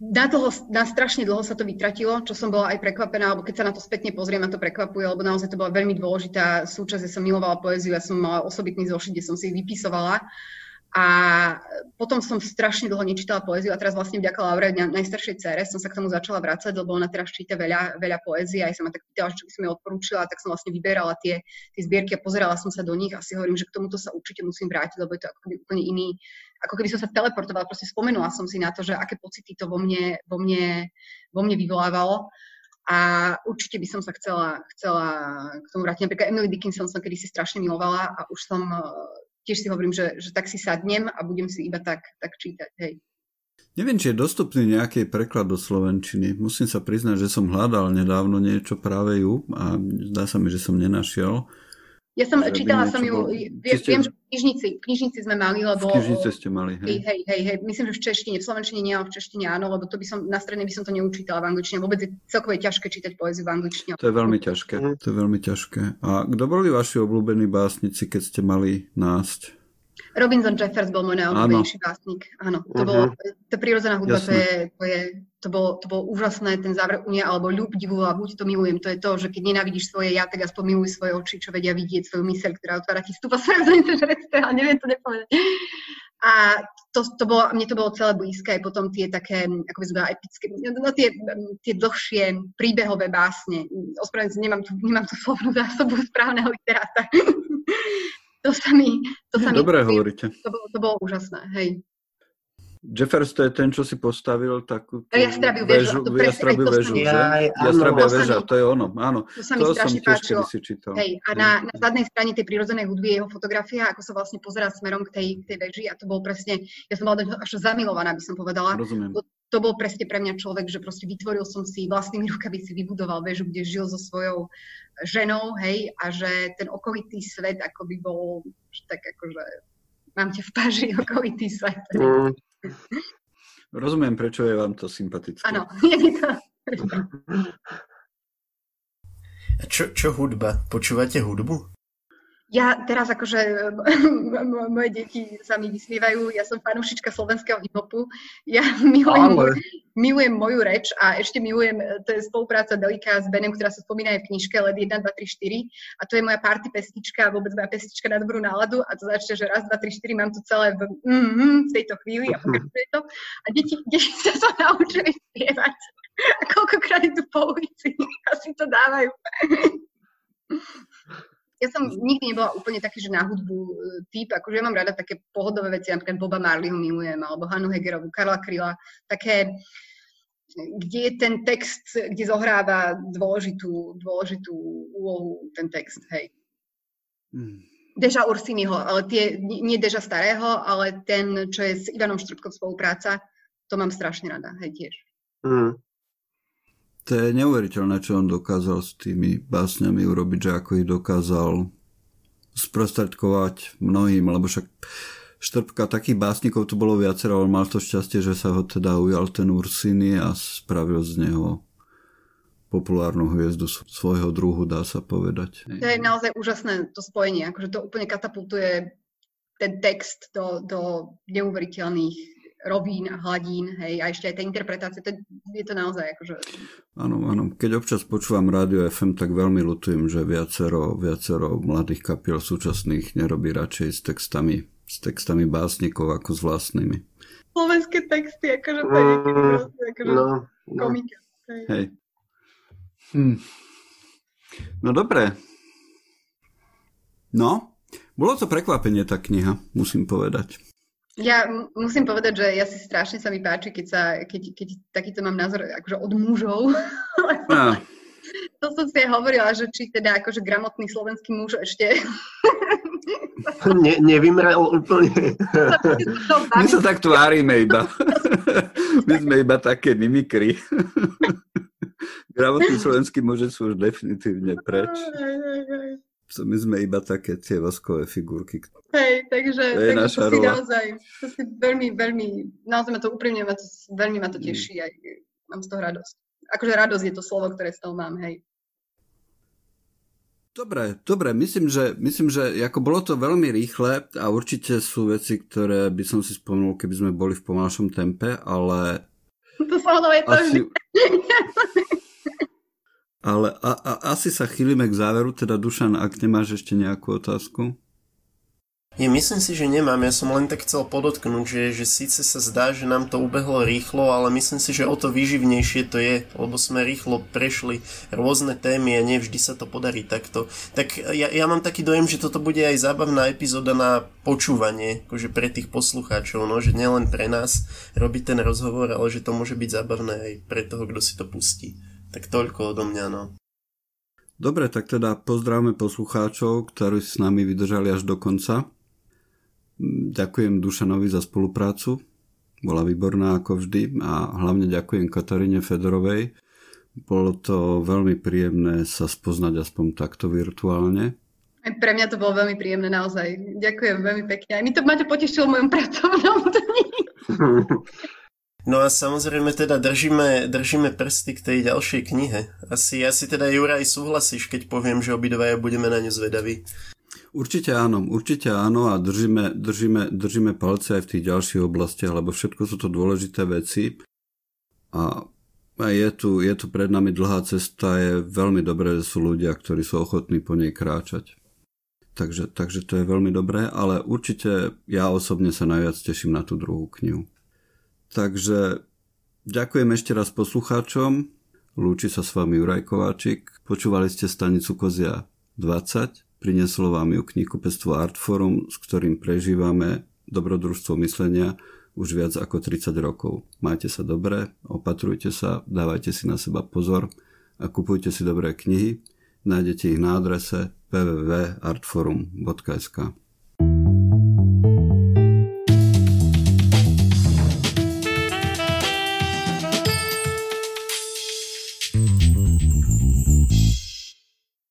Na, dlho, na strašne dlho sa to vytratilo, čo som bola aj prekvapená, alebo keď sa na to spätne pozriem, ma to prekvapuje, lebo naozaj to bola veľmi dôležitá súčasť, ja som milovala poéziu, ja som mala osobitný zošit, kde som si ich vypisovala a potom som strašne dlho nečítala poéziu a teraz vlastne vďaka Laure, najstaršej cére, som sa k tomu začala vrácať, lebo ona teraz číta veľa, veľa poézie a ja som ma tak pýtala, čo by som jej odporúčila, tak som vlastne vyberala tie, tie zbierky a pozerala som sa do nich a si hovorím, že k tomuto sa určite musím vrátiť, lebo je to ako keby úplne iný, ako keby som sa teleportovala, proste spomenula som si na to, že aké pocity to vo mne, vo mne, vo mne vyvolávalo. A určite by som sa chcela, chcela k tomu vrátiť. Napríklad Emily Dickinson som kedy si strašne milovala a už som tiež si hovorím, že, že tak si sadnem a budem si iba tak, tak čítať. Hej. Neviem, či je dostupný nejaký preklad do Slovenčiny. Musím sa priznať, že som hľadal nedávno niečo práve ju a zdá sa mi, že som nenašiel. Ja som čítala som ju, vie, ste... viem, že knižnici, knižnici sme mali, lebo... V knižnici ste mali, hej. Hej, hej, hej, myslím, že v češtine, v slovenčine nie, ale v češtine áno, lebo to by som, na strednej by som to neučítala v angličtine. Vôbec je celkové ťažké čítať poéziu v angličtine. To je veľmi ťažké, to je veľmi ťažké. A kto boli vaši obľúbení básnici, keď ste mali násť? Robinson Jeffers bol môj najobľúbenejší básnik. Áno, to uh-huh. bolo, tá prírodzená hudba, to je, to je, to bolo, to bolo úžasné, ten záver unia, alebo ľub, divu a buď to milujem. To je to, že keď nenávidíš svoje ja, tak aspoň miluj svoje oči, čo vedia vidieť, svoju myseľ, ktorá otvára ti stúpa svoje <laughs> ale neviem to nepovedať. A to, to bolo, mne to bolo celé blízke, aj potom tie také, ako by sme epické, no tie, tie dlhšie príbehové básne. Ospravedlňujem nemám tu, nemám tu slovnú zásobu správneho literáta. <laughs> to sa mi... To sa Dobre mi, hovoríte. To bolo, to bolo úžasné, hej. Jeffers to je ten, čo si postavil takú jastrabiu väžu. väžu, jastrabiu väžu, že? Jastrabia väža, to je ono, áno. To sa mi to strašne páčilo. čítal. Hej, a na, na zadnej strane tej prírodzenej hudby je jeho fotografia, ako sa vlastne pozerá smerom k tej, k tej veži a to bolo presne, ja som bola až zamilovaná, by som povedala. Rozumiem. To, to bol presne pre mňa človek, že proste vytvoril som si vlastnými rukami si vybudoval väžu, kde žil so svojou ženou, hej, a že ten okolitý svet ako by bol tak akože mám ťa v páži <laughs> okolitý svet. Mm. Rozumiem, prečo je vám to sympatické. Áno, <laughs> je mi to. A čo, čo hudba? Počúvate hudbu? Ja teraz akože <laughs> moje deti sa mi vysmievajú, ja som fanúšička slovenského hiphopu, ja <laughs> milujem, Ale... milujem moju reč a ešte milujem, to je spolupráca Delika s Benem, ktorá sa spomína aj v knižke LED 1, 2, 3, 4 a to je moja party pestička, vôbec moja pestička na dobrú náladu a to začne, že raz, dva, tri, štyri, mám to celé v, mm, v tejto chvíli a pokračuje to. A deti, deti sa to naučili spievať. A koľkokrát idú po ulici <laughs> a si to dávajú ja som nikdy nebola úplne taký, že na hudbu e, typ, akože ja mám rada také pohodové veci, napríklad Boba Marleyho milujem, alebo Hanu Hegerovu, Karla Kryla, také, kde je ten text, kde zohráva dôležitú, dôležitú úlohu ten text, hej. Hmm. Deža Ursiniho, ale tie, nie Deža starého, ale ten, čo je s Ivanom Štrbkom spolupráca, to mám strašne rada, hej, tiež. Hmm. To je neuveriteľné, čo on dokázal s tými básňami urobiť, že ako ich dokázal sprostredkovať mnohým, lebo však Štrbka takých básnikov tu bolo viacero, ale mal to šťastie, že sa ho teda ujal ten Ursiny a spravil z neho populárnu hviezdu svojho druhu, dá sa povedať. To je naozaj úžasné to spojenie, akože to úplne katapultuje ten text do, do neuveriteľných rovín a hladín, hej, a ešte aj tá interpretácia, to, je to naozaj akože... Áno, áno. Keď občas počúvam rádio FM, tak veľmi lutujem, že viacero, viacero mladých kapiel súčasných nerobí radšej s textami, s textami básnikov ako s vlastnými. Slovenské texty, akože to je mm, akože no, no. komika. Hej. hej. Hm. No dobre. No, bolo to prekvapenie tá kniha, musím povedať. Ja musím povedať, že ja si strašne sa mi páči, keď, sa, keď, keď takýto mám názor akože od mužov. No. to som si aj hovorila, že či teda akože gramotný slovenský muž ešte... ne, nevymrel úplne. My sa tak tvárime iba. My sme iba také mimikry. Gramotný slovenský muž sú už definitívne preč my sme iba také tie voskové figurky. Hej, takže, to je takže naša to si rola. naozaj, to si veľmi, veľmi, naozaj ma to úprimne, ma to, veľmi ma to mm. teší, mm. aj mám z toho radosť. Akože radosť je to slovo, ktoré z toho mám, hej. Dobre, dobre, myslím, že, myslím, že ako bolo to veľmi rýchle a určite sú veci, ktoré by som si spomenul, keby sme boli v pomalšom tempe, ale... To sa je to asi... <laughs> Ale a, a, asi sa chýlime k záveru, teda Dušan, ak nemáš ešte nejakú otázku? Ja myslím si, že nemám. Ja som len tak chcel podotknúť, že, že síce sa zdá, že nám to ubehlo rýchlo, ale myslím si, že o to výživnejšie to je, lebo sme rýchlo prešli rôzne témy a nevždy sa to podarí takto. Tak ja, ja mám taký dojem, že toto bude aj zábavná epizóda na počúvanie, akože pre tých poslucháčov, no, že nielen pre nás robiť ten rozhovor, ale že to môže byť zábavné aj pre toho, kto si to pustí. Tak toľko odo mňa, no. Dobre, tak teda pozdravme poslucháčov, ktorí s nami vydržali až do konca. Ďakujem Dušanovi za spoluprácu. bola výborná ako vždy a hlavne ďakujem Kataríne Fedorovej. Bolo to veľmi príjemné sa spoznať aspoň takto virtuálne. Aj pre mňa to bolo veľmi príjemné naozaj. Ďakujem veľmi pekne. Aj mi to ma to potešilo v mojom pracovnom dni. <laughs> No a samozrejme teda držíme, držíme prsty k tej ďalšej knihe. Asi, asi teda Juraj súhlasíš, keď poviem, že obidvaja budeme na ňu zvedaví. Určite áno, určite áno a držíme, držíme, držíme palce aj v tých ďalších oblastiach, lebo všetko sú to dôležité veci a je tu, je tu pred nami dlhá cesta, je veľmi dobré, že sú ľudia, ktorí sú ochotní po nej kráčať. Takže, takže to je veľmi dobré, ale určite ja osobne sa najviac teším na tú druhú knihu. Takže ďakujem ešte raz poslucháčom. Lúči sa s vami Juraj Kováčik. Počúvali ste stanicu Kozia 20. Prineslo vám ju knihkupectvo Artforum, s ktorým prežívame dobrodružstvo myslenia už viac ako 30 rokov. Majte sa dobre, opatrujte sa, dávajte si na seba pozor a kupujte si dobré knihy. Nájdete ich na adrese www.artforum.sk.